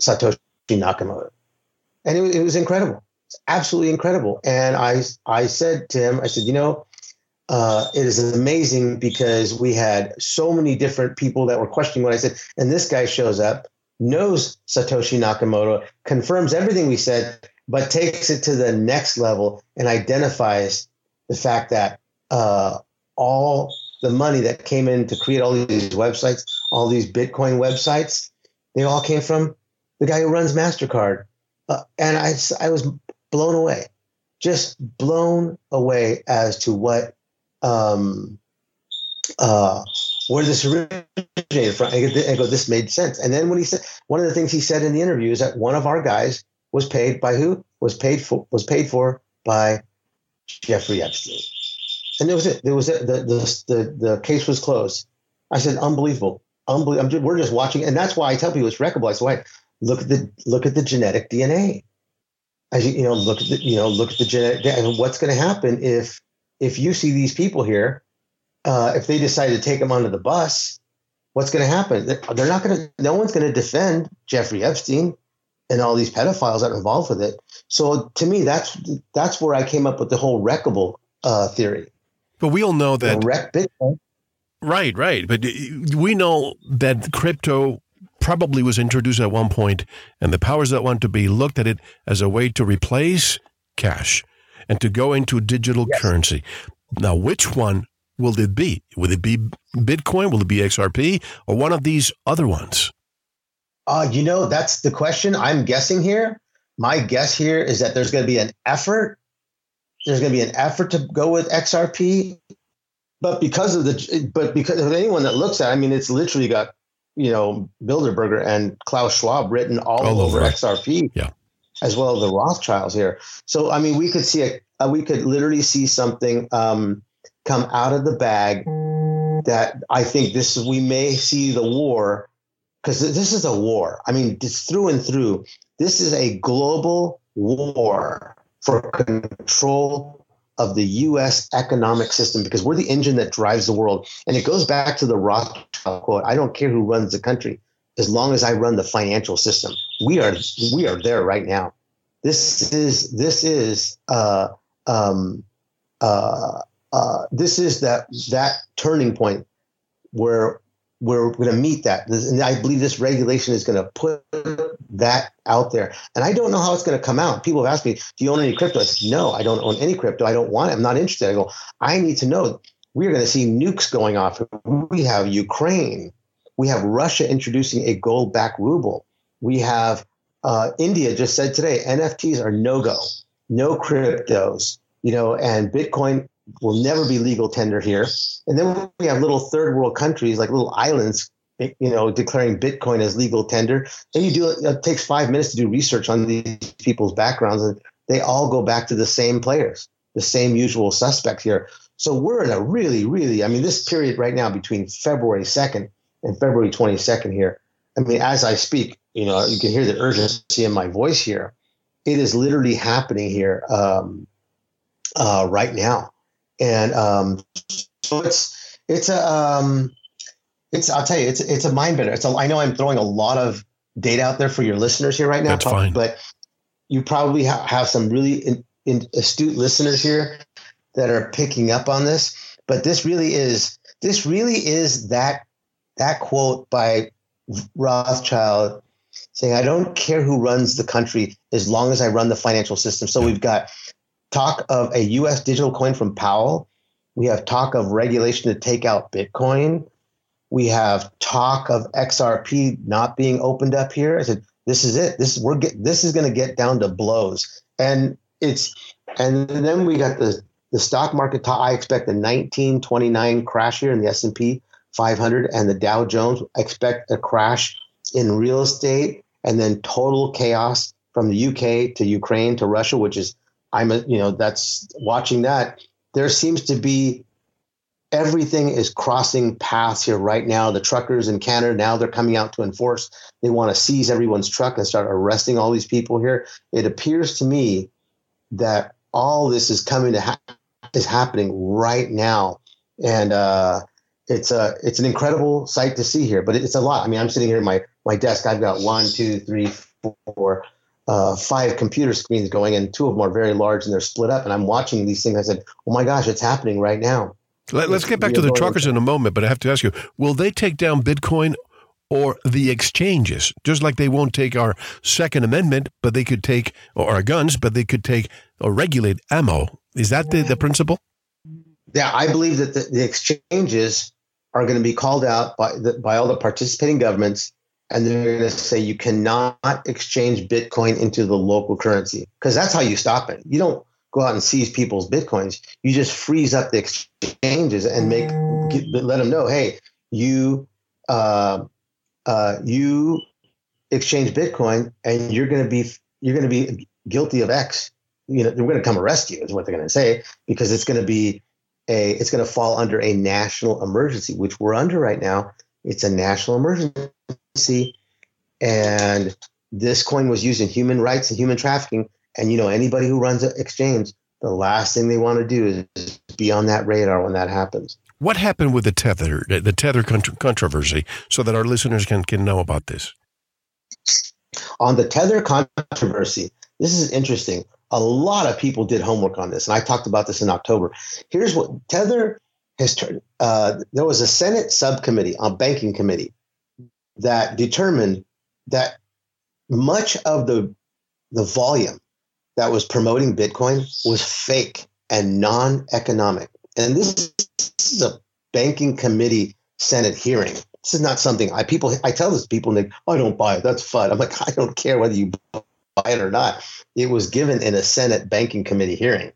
Satoshi Nakamoto, and it, it was incredible. It's absolutely incredible. And I I said to him, I said, you know, uh, it is amazing because we had so many different people that were questioning what I said, and this guy shows up, knows Satoshi Nakamoto, confirms everything we said, but takes it to the next level and identifies the fact that uh, all the money that came in to create all these websites, all these Bitcoin websites, they all came from the guy who runs MasterCard. Uh, and I, I was blown away, just blown away as to what, um, uh, where this originated from. I go, this made sense. And then when he said, one of the things he said in the interview is that one of our guys was paid by who? Was paid for, was paid for by Jeffrey Epstein. And there was it. There was it. The, the, the, the case was closed. I said, unbelievable. Unbelievable. Just, we're just watching. And that's why I tell people it's wreckable. Wait, look at the, look at the genetic DNA. As you, you know, look at the, you know, look at the genetic, and what's going to happen if, if you see these people here, uh, if they decide to take them onto the bus, what's going to happen? They're not going to, no one's going to defend Jeffrey Epstein and all these pedophiles that are involved with it. So to me, that's that's where I came up with the whole wreckable uh, theory. But we all know that wreck Bitcoin. Right, right. But we know that crypto probably was introduced at one point, and the powers that want to be looked at it as a way to replace cash and to go into digital yes. currency. Now, which one will it be? Will it be Bitcoin? Will it be XRP? Or one of these other ones? Uh, you know, that's the question. I'm guessing here. My guess here is that there's going to be an effort there's going to be an effort to go with XRP, but because of the but because of anyone that looks at, it, I mean, it's literally got you know Bilderberger and Klaus Schwab written all, all over, over XRP, yeah, as well as the Rothschilds here. So I mean, we could see a uh, we could literally see something um, come out of the bag that I think this we may see the war because this is a war. I mean, it's through and through. This is a global war for control of the U.S. economic system because we're the engine that drives the world. And it goes back to the Rothschild quote: "I don't care who runs the country, as long as I run the financial system." We are we are there right now. This is this is uh, um, uh, uh, this is that that turning point where we're going to meet that. And I believe this regulation is going to put that out there. And I don't know how it's going to come out. People have asked me, Do you own any crypto? I said, No, I don't own any crypto. I don't want it. I'm not interested. I go, I need to know. We're going to see nukes going off. We have Ukraine. We have Russia introducing a gold backed ruble. We have uh, India just said today NFTs are no go, no cryptos, you know, and Bitcoin will never be legal tender here. And then we have little third world countries like little islands, you know, declaring Bitcoin as legal tender. Then you do it, it takes five minutes to do research on these people's backgrounds, and they all go back to the same players, the same usual suspect here. So we're in a really, really, I mean, this period right now between February 2nd and February 22nd here. I mean, as I speak, you know, you can hear the urgency in my voice here. It is literally happening here um, uh, right now and um, so it's it's a um, it's I'll tell you it's it's a mind bender. It's a, I know I'm throwing a lot of data out there for your listeners here right now, That's fine. but you probably ha- have some really in, in astute listeners here that are picking up on this, but this really is this really is that that quote by Rothschild saying, I don't care who runs the country as long as I run the financial system. So we've got talk of a US digital coin from Powell. We have talk of regulation to take out Bitcoin. We have talk of XRP not being opened up here. I said, this is it. This we're get, this is going to get down to blows. And it's and then we got the the stock market. I expect a 1929 crash here in the S and P 500 and the Dow Jones. Expect a crash in real estate and then total chaos from the UK to Ukraine to Russia, which is I'm a, you know that's watching that. There seems to be everything is crossing paths here right now. The truckers in Canada now they're coming out to enforce. They want to seize everyone's truck and start arresting all these people here. It appears to me that all this is coming to ha- is happening right now, and uh, it's a it's an incredible sight to see here. But it's a lot. I mean, I'm sitting here at my my desk. I've got one, two, three, four, uh, five computer screens going, and two of them are very large and they're split up. And I'm watching these things. I said, "Oh my gosh, it's happening right now." Let, us get back to the truckers in a moment, but I have to ask you: Will they take down Bitcoin or the exchanges? Just like they won't take our Second Amendment, but they could take or our guns, but they could take or regulate ammo. Is that the, the principle? Yeah, I believe that the, the exchanges are going to be called out by the, by all the participating governments, and they're going to say you cannot exchange Bitcoin into the local currency because that's how you stop it. You don't go out and seize people's bitcoins. You just freeze up the exchanges and make get, let them know, hey, you uh, uh, you exchange Bitcoin, and you're going to be you're going to be guilty of X. You know, they're going to come arrest you, is what they're going to say, because it's going to be a it's going to fall under a national emergency, which we're under right now. It's a national emergency, and this coin was used in human rights and human trafficking. And you know, anybody who runs an exchange, the last thing they want to do is be on that radar when that happens. What happened with the tether, the tether controversy, so that our listeners can can know about this? On the tether controversy, this is interesting a lot of people did homework on this, and I talked about this in October. Here's what Tether Uh, there was a Senate subcommittee, a banking committee, that determined that much of the the volume that was promoting Bitcoin was fake and non-economic. And this, is a banking committee Senate hearing. This is not something I people I tell this people and they I don't buy it. That's fun. I'm like I don't care whether you buy it or not. It was given in a Senate Banking Committee hearing.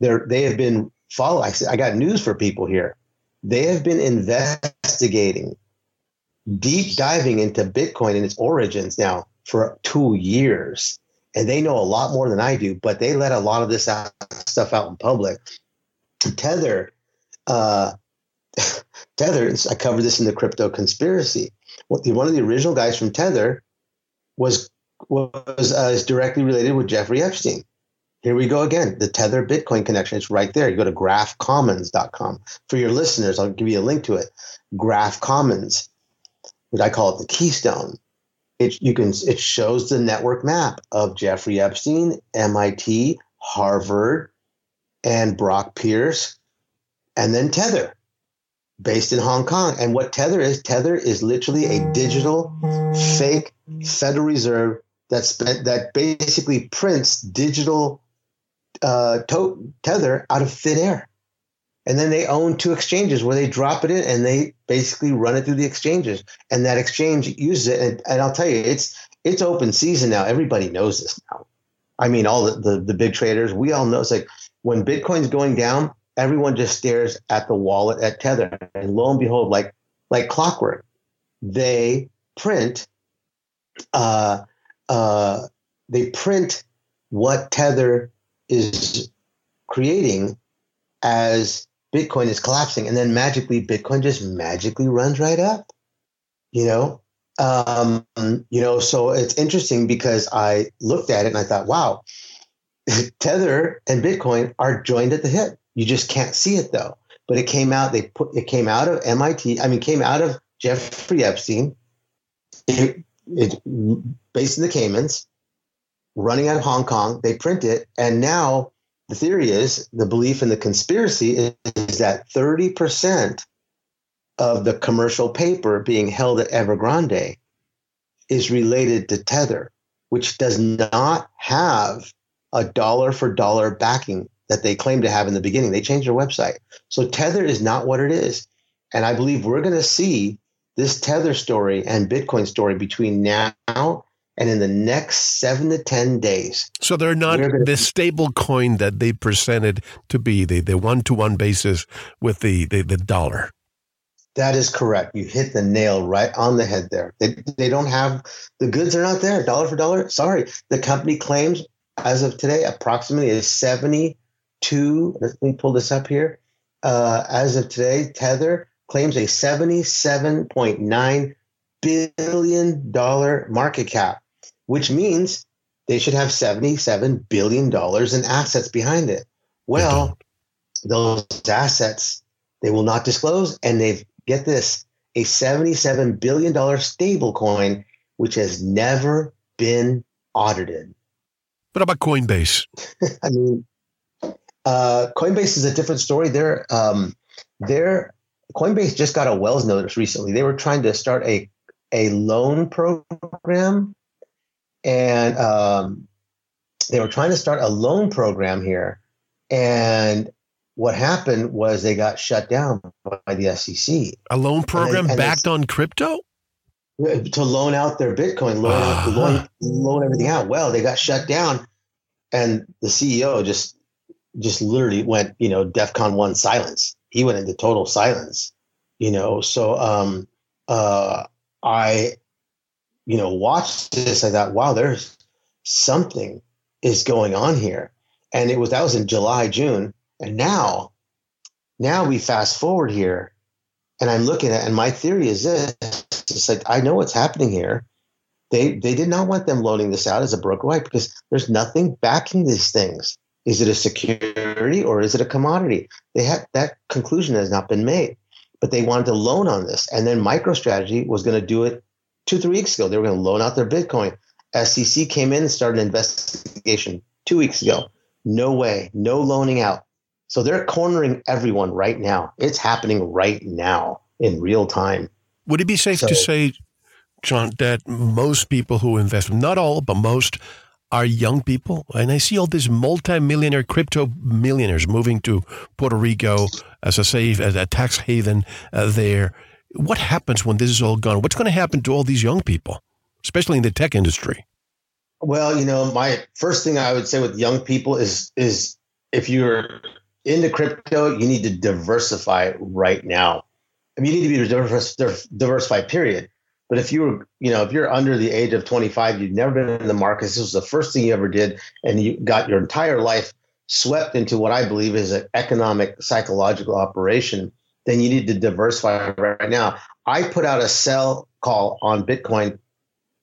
They're, they have been follow. I, I got news for people here. They have been investigating, deep diving into Bitcoin and its origins now for two years, and they know a lot more than I do. But they let a lot of this out, stuff out in public. Tether, uh, Tether. I covered this in the crypto conspiracy. One of the original guys from Tether was was uh, directly related with Jeffrey Epstein. Here we go again. The Tether Bitcoin connection. It's right there. You go to graphcommons.com. For your listeners, I'll give you a link to it. Graph Commons, which I call it the keystone. It you can it shows the network map of Jeffrey Epstein, MIT, Harvard, and Brock Pierce, and then Tether, based in Hong Kong. And what Tether is, Tether is literally a digital fake Federal Reserve that spent that basically prints digital uh, to- tether out of thin air, and then they own two exchanges where they drop it in and they basically run it through the exchanges, and that exchange uses it. And, and I'll tell you, it's it's open season now. Everybody knows this now. I mean, all the, the, the big traders, we all know. It's like when Bitcoin's going down, everyone just stares at the wallet at Tether, and lo and behold, like like clockwork, they print uh, uh, they print what Tether is creating as Bitcoin is collapsing, and then magically Bitcoin just magically runs right up. You know, um, you know. So it's interesting because I looked at it and I thought, wow, Tether and Bitcoin are joined at the hip. You just can't see it though. But it came out. They put it came out of MIT. I mean, came out of Jeffrey Epstein. It, it based in the Caymans, running out of Hong Kong. They print it, and now the theory is the belief in the conspiracy is, is that 30% of the commercial paper being held at Evergrande is related to Tether, which does not have a dollar for dollar backing that they claim to have in the beginning. They changed their website. So Tether is not what it is. And I believe we're going to see this Tether story and Bitcoin story between now and in the next seven to 10 days. So they're not the stable coin that they presented to be the, the one to one basis with the, the, the dollar. That is correct. You hit the nail right on the head there. They, they don't have the goods are not there, dollar for dollar. Sorry. The company claims as of today approximately is 72. Let me pull this up here. Uh, as of today, Tether claims a $77.9 billion market cap, which means they should have $77 billion in assets behind it. Well, those assets they will not disclose, and they've get this a $77 billion stablecoin, which has never been audited. What about Coinbase? I mean, uh, Coinbase is a different story. They're, um, they're, Coinbase just got a Wells notice recently. They were trying to start a, a loan program and um, they were trying to start a loan program here. And what happened was they got shut down by the SEC. A loan program and, and backed on crypto? To loan out their Bitcoin, loan, uh-huh. loan, loan everything out. Well, they got shut down, and the CEO just just literally went, you know, DEFCON one silence. He went into total silence, you know. So um, uh, I, you know, watched this. I thought, wow, there's something is going on here, and it was that was in July, June and now, now we fast forward here, and I'm looking at, and my theory is this: it's like I know what's happening here. They they did not want them loaning this out as a broker right because there's nothing backing these things. Is it a security or is it a commodity? They had that conclusion has not been made, but they wanted to loan on this, and then MicroStrategy was going to do it two three weeks ago. They were going to loan out their Bitcoin. SEC came in and started an investigation two weeks ago. No way, no loaning out. So they're cornering everyone right now. It's happening right now in real time. Would it be safe so, to say, John, that most people who invest, not all, but most, are young people? And I see all these multi-millionaire crypto millionaires moving to Puerto Rico as a safe, as a tax haven uh, there. What happens when this is all gone? What's going to happen to all these young people, especially in the tech industry? Well, you know, my first thing I would say with young people is is if you're into crypto, you need to diversify right now. I mean, you need to be diversified, period. But if you were, you know, if you're under the age of 25, you've never been in the market, this was the first thing you ever did, and you got your entire life swept into what I believe is an economic psychological operation, then you need to diversify right now. I put out a sell call on Bitcoin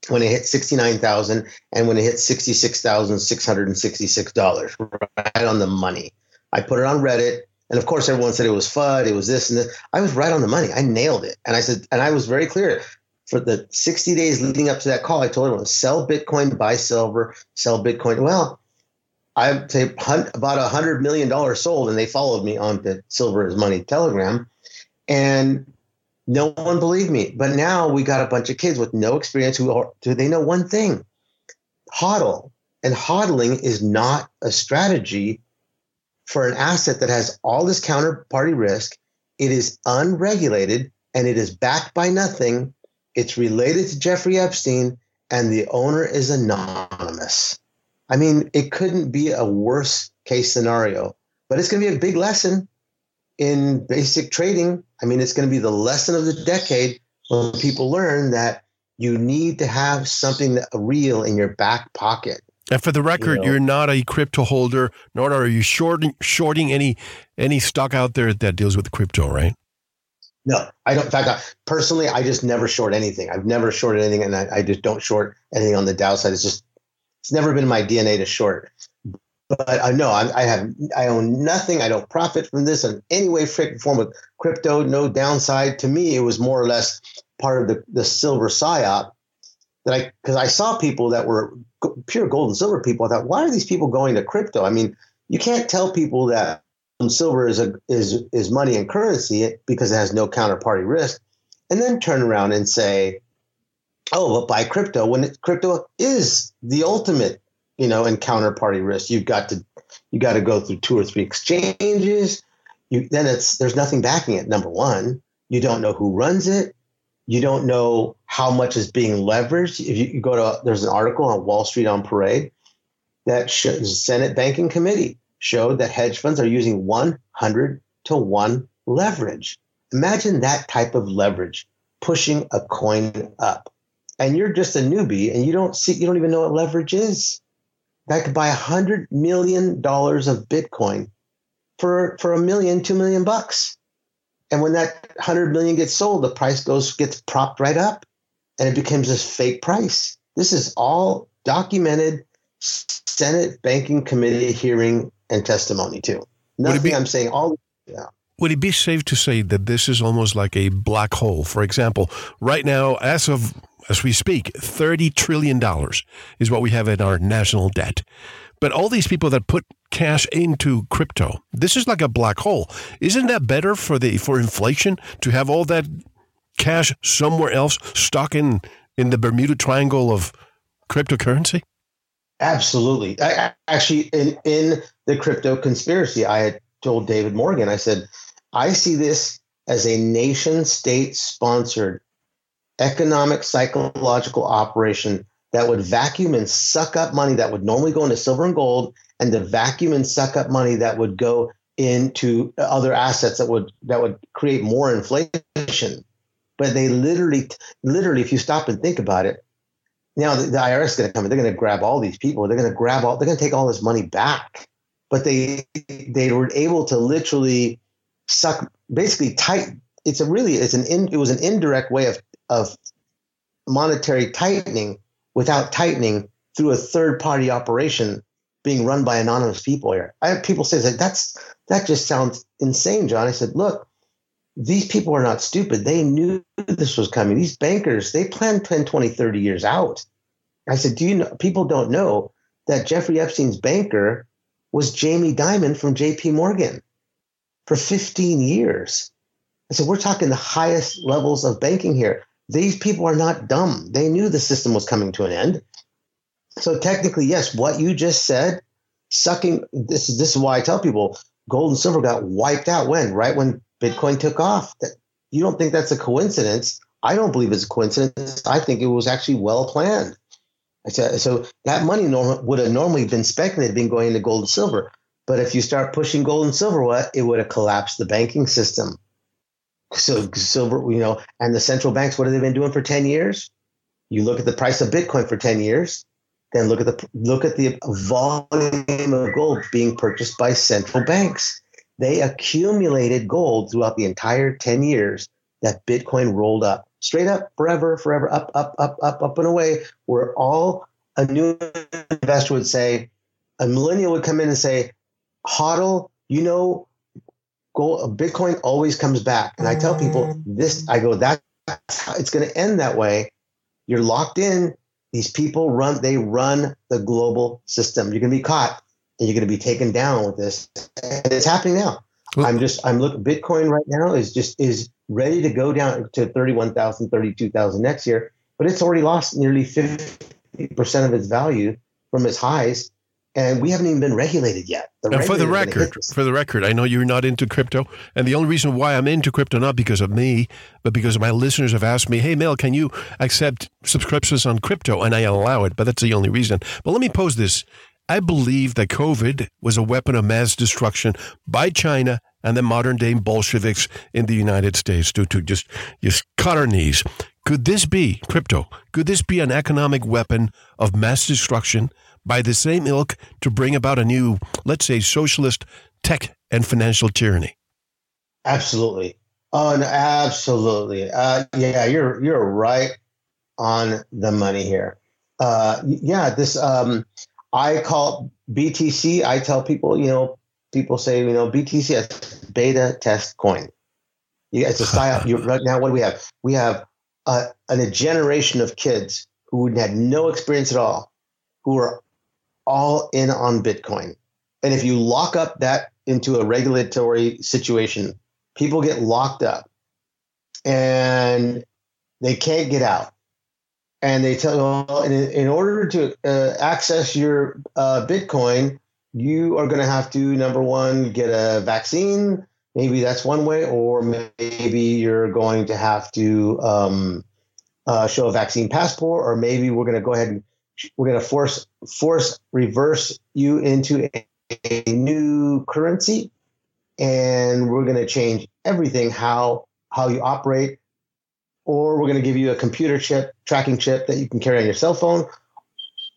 when it hit 69,000 and when it hit $66,666, right on the money. I put it on Reddit. And of course, everyone said it was FUD, it was this and this. I was right on the money. I nailed it. And I said, and I was very clear for the 60 days leading up to that call. I told everyone sell Bitcoin, buy silver, sell Bitcoin. Well, I'd say about a hundred million dollars sold, and they followed me on the Silver is Money Telegram, and no one believed me. But now we got a bunch of kids with no experience who are, do they know one thing? Hodl, and hodling is not a strategy for an asset that has all this counterparty risk. It is unregulated and it is backed by nothing. It's related to Jeffrey Epstein and the owner is anonymous. I mean, it couldn't be a worse case scenario, but it's going to be a big lesson in basic trading. I mean, it's going to be the lesson of the decade when people learn that you need to have something that real in your back pocket. And for the record, you are not a crypto holder, nor are you shorting shorting any any stock out there that deals with crypto, right? No, I don't. In fact, I, personally, I just never short anything. I've never shorted anything, and I, I just don't short anything on the Dow side. It's just it's never been my DNA to short. But I know I, I have I own nothing. I don't profit from this in any way, form of crypto. No downside to me. It was more or less part of the the silver psyop that I because I saw people that were pure gold and silver people. I thought, why are these people going to crypto? I mean, You can't tell people that silver is a is is money and currency because it has no counterparty risk, and then turn around and say, "Oh, but buy crypto when crypto is the ultimate, you know, and counterparty risk. You've got to you got to go through two or three exchanges. You then it's there's nothing backing it. Number one, you don't know who runs it. You don't know how much is being leveraged. If you, you go to there's an article on Wall Street on Parade that shows Senate Banking Committee showed that hedge funds are using 100 to 1 leverage. Imagine that type of leverage pushing a coin up. And you're just a newbie and you don't see you don't even know what leverage is. That could buy a hundred million dollars of Bitcoin for for a million, two million bucks. And when that hundred million gets sold, the price goes gets propped right up and it becomes this fake price. This is all documented Senate Banking Committee hearing and testimony too. Nothing be, I'm saying all yeah. Would it be safe to say that this is almost like a black hole? For example, right now, as of as we speak, $30 trillion is what we have in our national debt. But all these people that put cash into crypto, this is like a black hole. Isn't that better for the for inflation to have all that cash somewhere else stuck in in the Bermuda Triangle of cryptocurrency? Absolutely. I, actually, in in the crypto conspiracy, I had told David Morgan, I said, I see this as a nation state sponsored economic psychological operation that would vacuum and suck up money that would normally go into silver and gold and to vacuum and suck up money that would go into other assets that would that would create more inflation. But they literally literally if you stop and think about it now the, the IRS is going to come in. They're going to grab all these people. They're going to grab all they're going to take all this money back. But they they were able to literally suck basically tight it's a really it's an in, it was an indirect way of of monetary tightening without tightening through a third party operation being run by anonymous people here. I have people say that that's that just sounds insane, John. I said, look, these people are not stupid. They knew this was coming. These bankers, they plan 10, 20, 30 years out. I said, do you know people don't know that Jeffrey Epstein's banker was Jamie Dimon from JP Morgan for 15 years. I said, we're talking the highest levels of banking here. These people are not dumb. They knew the system was coming to an end. So technically, yes, what you just said, sucking this is this is why I tell people gold and silver got wiped out when? Right when Bitcoin took off. You don't think that's a coincidence. I don't believe it's a coincidence. I think it was actually well planned. So that money would have normally been speculated, been going into gold and silver. But if you start pushing gold and silver, what it would have collapsed the banking system. So silver, you know, and the central banks, what have they been doing for 10 years? You look at the price of Bitcoin for 10 years, then look at the look at the volume of gold being purchased by central banks. They accumulated gold throughout the entire 10 years that Bitcoin rolled up. Straight up, forever, forever, up, up, up, up, up and away, where all a new investor would say, a millennial would come in and say, Hodl, you know, gold, Bitcoin always comes back. And I tell people mm. this, I go, that's how it's going to end that way. You're locked in. These people run, they run the global system. You're going to be caught and you're going to be taken down with this. And it's happening now. I'm just, I'm looking, Bitcoin right now is just, is ready to go down to 31,000, 32,000 next year, but it's already lost nearly 50% of its value from its highs and we haven't even been regulated yet. The and for the record, for the record, I know you're not into crypto, and the only reason why I'm into crypto not because of me, but because my listeners have asked me, "Hey, Mel, can you accept subscriptions on crypto?" And I allow it, but that's the only reason. But let me pose this: I believe that COVID was a weapon of mass destruction by China and the modern day Bolsheviks in the United States to, to just just cut our knees. Could this be crypto? Could this be an economic weapon of mass destruction? By the same ilk to bring about a new, let's say, socialist tech and financial tyranny? Absolutely. Oh, no, absolutely. Uh, yeah, you're you're right on the money here. Uh, yeah, this um, I call BTC. I tell people, you know, people say, you know, BTC is beta test coin. Yeah, it's a you, right now, what do we have? We have a, a generation of kids who had no experience at all, who are all in on Bitcoin. And if you lock up that into a regulatory situation, people get locked up and they can't get out. And they tell you, well, in, in order to uh, access your uh, Bitcoin, you are going to have to, number one, get a vaccine. Maybe that's one way, or maybe you're going to have to um, uh, show a vaccine passport, or maybe we're going to go ahead and we're going to force force reverse you into a, a new currency, and we're going to change everything how how you operate, or we're going to give you a computer chip tracking chip that you can carry on your cell phone,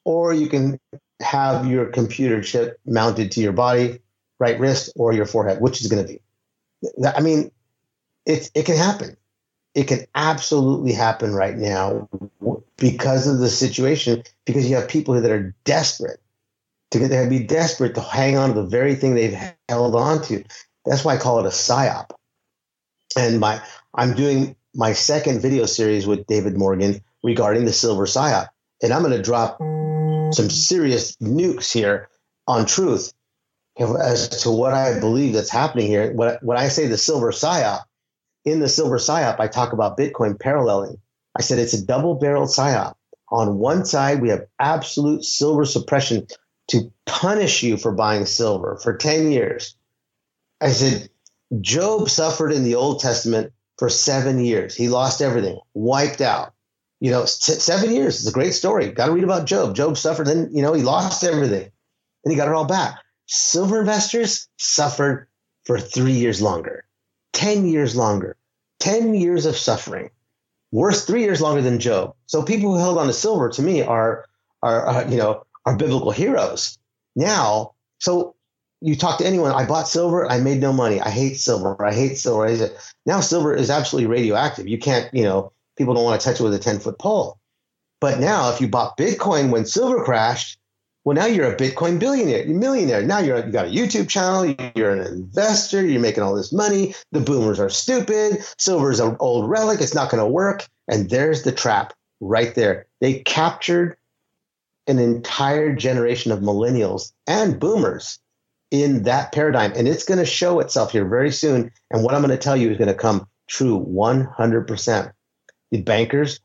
or you can have your computer chip mounted to your body, right wrist, or your forehead, which is going to be. I mean, it it can happen it can absolutely happen right now because of the situation, because you have people that are desperate to get there, be desperate to hang on to the very thing they've held on to. That's why I call it a psyop. And my I'm doing my second video series with David Morgan regarding the silver psyop. And I'm going to drop some serious nukes here on truth as to what I believe that's happening here. What, when I say the silver psyop, in the silver psyop, I talk about Bitcoin paralleling. I said it's a double barreled psyop. On one side, we have absolute silver suppression to punish you for buying silver for 10 years. I said, Job suffered in the Old Testament for seven years. He lost everything, wiped out. You know, seven years is a great story. Got to read about Job. Job suffered, then, you know, he lost everything and he got it all back. Silver investors suffered for three years longer. 10 years longer, 10 years of suffering, worse, three years longer than Job. So people who held on to silver to me are, are, uh, you know, are biblical heroes. Now, so you talk to anyone, I bought silver, I made no money. I hate silver. I hate silver. Now silver is absolutely radioactive. You can't, you know, people don't want to touch it with a 10 foot pole. But now if you bought Bitcoin when silver crashed, well, now you're a Bitcoin billionaire, you're millionaire. Now you're you got a YouTube channel, you're an investor, you're making all this money. The boomers are stupid. Silver's an old relic, it's not going to work. And there's the trap right there. They captured an entire generation of millennials and boomers in that paradigm. And it's going to show itself here very soon. And what I'm going to tell you is going to come true 100%. The bankers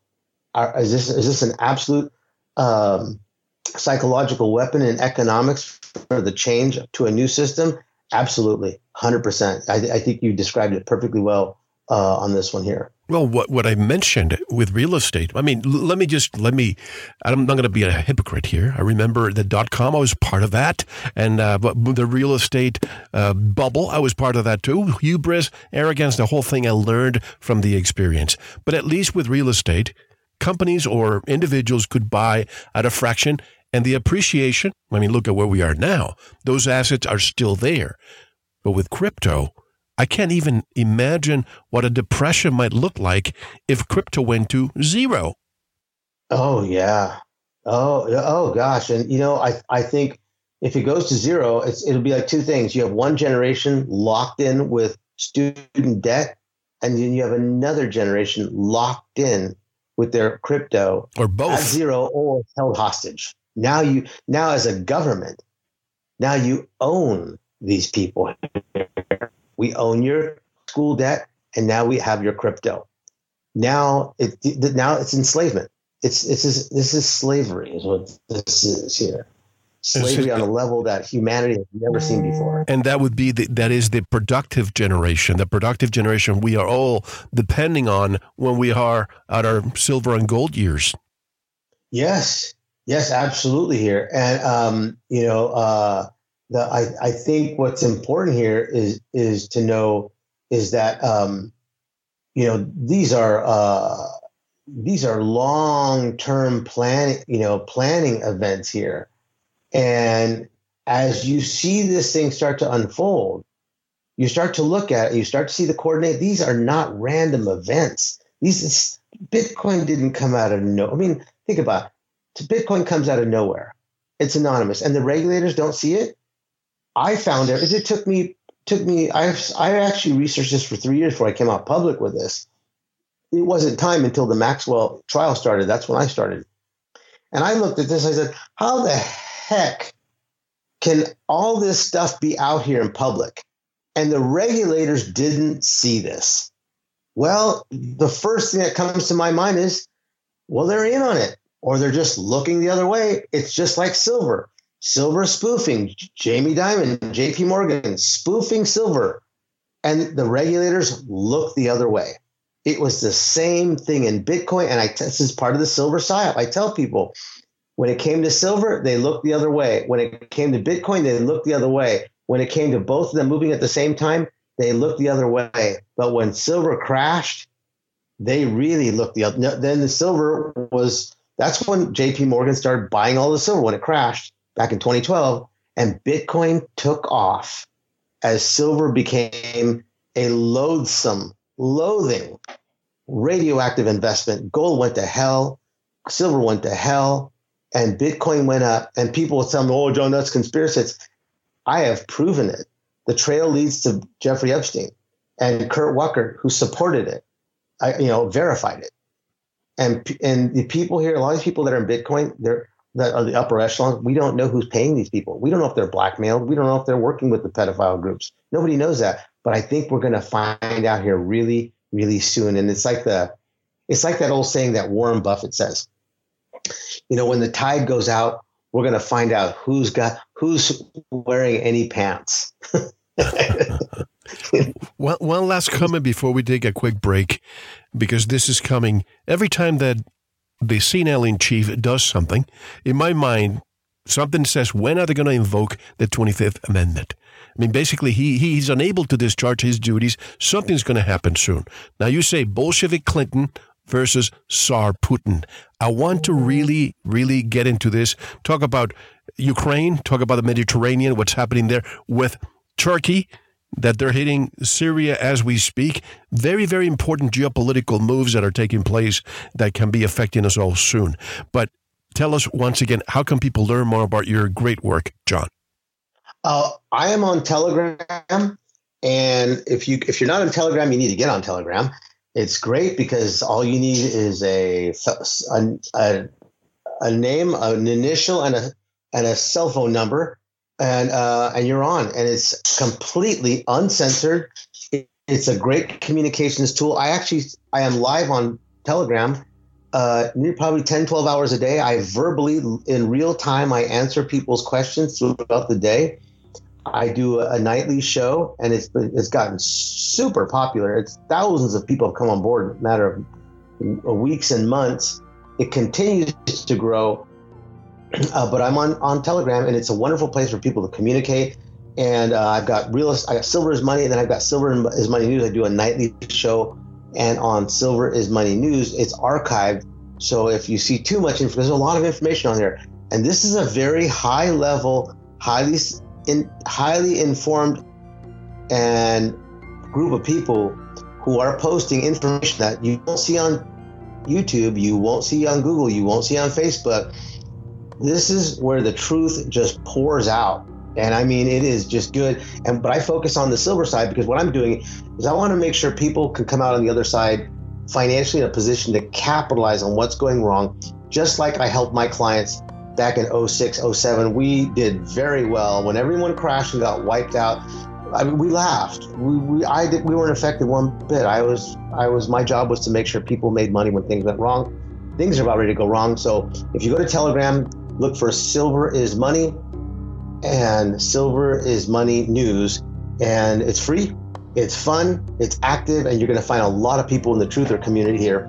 are, is this, is this an absolute, um, psychological weapon in economics for the change to a new system? Absolutely, 100%. I, I think you described it perfectly well uh, on this one here. Well, what, what I mentioned with real estate, I mean, let me just, let me, I'm not going to be a hypocrite here. I remember the dot com, I was part of that. And uh, the real estate uh, bubble, I was part of that too. Hubris, arrogance, the whole thing I learned from the experience. But at least with real estate, companies or individuals could buy at a fraction and the appreciation, I mean, look at where we are now. Those assets are still there. But with crypto, I can't even imagine what a depression might look like if crypto went to zero. Oh yeah. Oh oh gosh. And you know, I I think if it goes to zero, it's it'll be like two things. You have one generation locked in with student debt, and then you have another generation locked in with their crypto or both at zero or held hostage. Now you now as a government, now you own these people. We own your school debt, and now we have your crypto. Now it now it's enslavement. It's it's this is slavery is what this is here. Slavery on a level that humanity has never seen before. And that would be the, that is the productive generation, the productive generation we are all depending on when we are at our silver and gold years. Yes, Yes, absolutely. Here, and um, you know, uh, the I, I think what's important here is is to know is that um, you know these are uh, these are long term planning you know planning events here, and as you see this thing start to unfold, you start to look at it, you start to see the coordinate. These are not random events. These Bitcoin didn't come out of no. I mean, think about it. Bitcoin comes out of nowhere. It's anonymous, and the regulators don't see it. I found it. It took me took me. I I actually researched this for three years before I came out public with this. It wasn't time until the Maxwell trial started. That's when I started, and I looked at this. I said, "How the heck can all this stuff be out here in public? And the regulators didn't see this. Well, the first thing that comes to my mind is, well, they're in on it, or they're just looking the other way. It's just like silver. Silver spoofing, Jamie Dimon, JP Morgan spoofing silver. And the regulators look the other way. It was the same thing in Bitcoin. And I, this is part of the silver psyop. I tell people when it came to silver, they looked the other way. When it came to Bitcoin, they looked the other way. When it came to both of them moving at the same time, they looked the other way. But when silver crashed, they really looked the other. Then the silver was that's when JP Morgan started buying all the silver when it crashed back in 2012, and Bitcoin took off as silver became a loathsome, loathing, radioactive investment. Gold went to hell, silver went to hell, and Bitcoin went up. And people would tell me, oh, John, that's conspiracy. I have proven it. The trail leads to Jeffrey Epstein and Kurt Walker, who supported it, I, you know, verified it. And, and the people here, a lot of these people that are in Bitcoin, they're that are the upper echelon, we don't know who's paying these people. We don't know if they're blackmailed. We don't know if they're working with the pedophile groups. Nobody knows that. But I think we're going to find out here really, really soon. And it's like the, it's like that old saying that Warren Buffett says. You know, when the tide goes out, we're going to find out who's got who's wearing any pants. one, one last comment before we take a quick break, because this is coming every time that the senile in chief does something, in my mind, something says, when are they going to invoke the 25th Amendment? I mean, basically, he, he's unable to discharge his duties. Something's going to happen soon. Now, you say Bolshevik Clinton versus Tsar Putin. I want to really, really get into this. Talk about Ukraine, talk about the Mediterranean, what's happening there with Turkey that they're hitting Syria as we speak. Very, very important geopolitical moves that are taking place that can be affecting us all soon. But tell us once again, how can people learn more about your great work, John? Uh, I am on Telegram, and if you if you're not on Telegram, you need to get on Telegram. It's great because all you need is a a, a, a name, an initial, and a and a cell phone number and uh, and you're on, and it's completely uncensored. It's a great communications tool. I actually I am live on Telegram, uh, probably 10, 12 hours a day. I verbally in real time I answer people's questions throughout the day. I do a, a nightly show, and it's it's gotten super popular. It's thousands of people have come on board in a matter of weeks and months. It continues to grow uh, but I'm on, on Telegram, and it's a wonderful place for people to communicate. And uh, I've got real, I got Silver is Money, and then I've got Silver is Money News. I do a nightly show, and on Silver is Money News, it's archived. So if you see too much, information, there's a lot of information on there, and this is a very high level, highly in, highly informed, and group of people who are posting information that you won't see on YouTube, you won't see on Google, you won't see on Facebook this is where the truth just pours out and i mean it is just good and but i focus on the silver side because what i'm doing is i want to make sure people can come out on the other side financially in a position to capitalize on what's going wrong just like i helped my clients back in 06 07 we did very well when everyone crashed and got wiped out I mean, we laughed. We, we, I did, we weren't affected one bit. I was, I was, my job was to make sure people made money when things went wrong. Things are about ready to go wrong. So if you go to Telegram, look for Silver is Money and Silver is Money News. And it's free, it's fun, it's active, and you're going to find a lot of people in the truther community here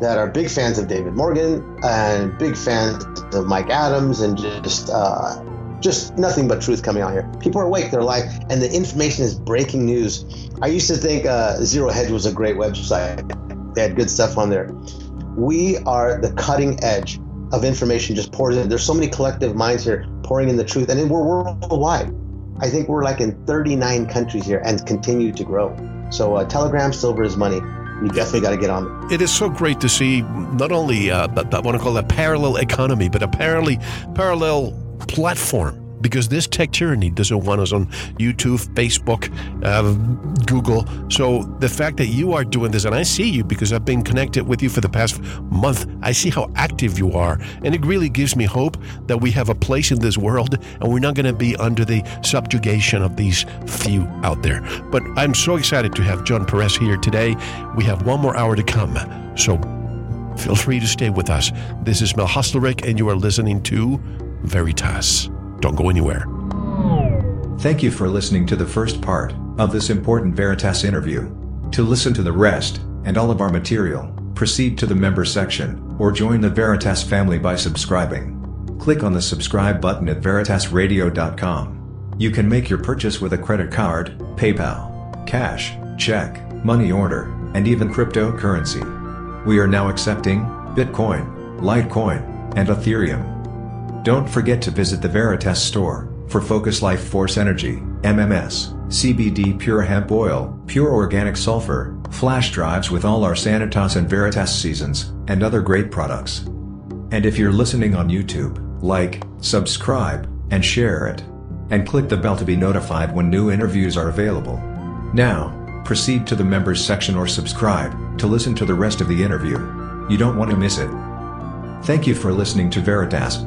that are big fans of David Morgan and big fans of Mike Adams and just uh, just nothing but truth coming out here. People are awake, they're alive, and the information is breaking news. I used to think uh, Zero Hedge was a great website. They had good stuff on there. We are the cutting edge of information just pours in. There's so many collective minds here pouring in the truth, and we're worldwide. I think we're like in 39 countries here and continue to grow. So uh, Telegram, silver is money. You definitely got to get on. It is so great to see not only uh, I want to call it a parallel economy, but a parallel parallel platform because this tech tyranny doesn't want us on YouTube, Facebook, uh, Google. So the fact that you are doing this, and I see you because I've been connected with you for the past month, I see how active you are. And it really gives me hope that we have a place in this world and we're not going to be under the subjugation of these few out there. But I'm so excited to have John Perez here today. We have one more hour to come. So feel free to stay with us. This is Mel Hostelrick, and you are listening to Veritas. Don't go anywhere. Thank you for listening to the first part of this important Veritas interview. To listen to the rest and all of our material, proceed to the member section or join the Veritas family by subscribing. Click on the subscribe button at veritasradio.com. You can make your purchase with a credit card, PayPal, cash, check, money order, and even cryptocurrency. We are now accepting Bitcoin, Litecoin, and Ethereum. Don't forget to visit the Veritas store for Focus Life Force Energy, MMS, CBD Pure Hemp Oil, Pure Organic Sulfur, flash drives with all our Sanitas and Veritas seasons, and other great products. And if you're listening on YouTube, like, subscribe, and share it. And click the bell to be notified when new interviews are available. Now, proceed to the members section or subscribe to listen to the rest of the interview. You don't want to miss it. Thank you for listening to Veritas.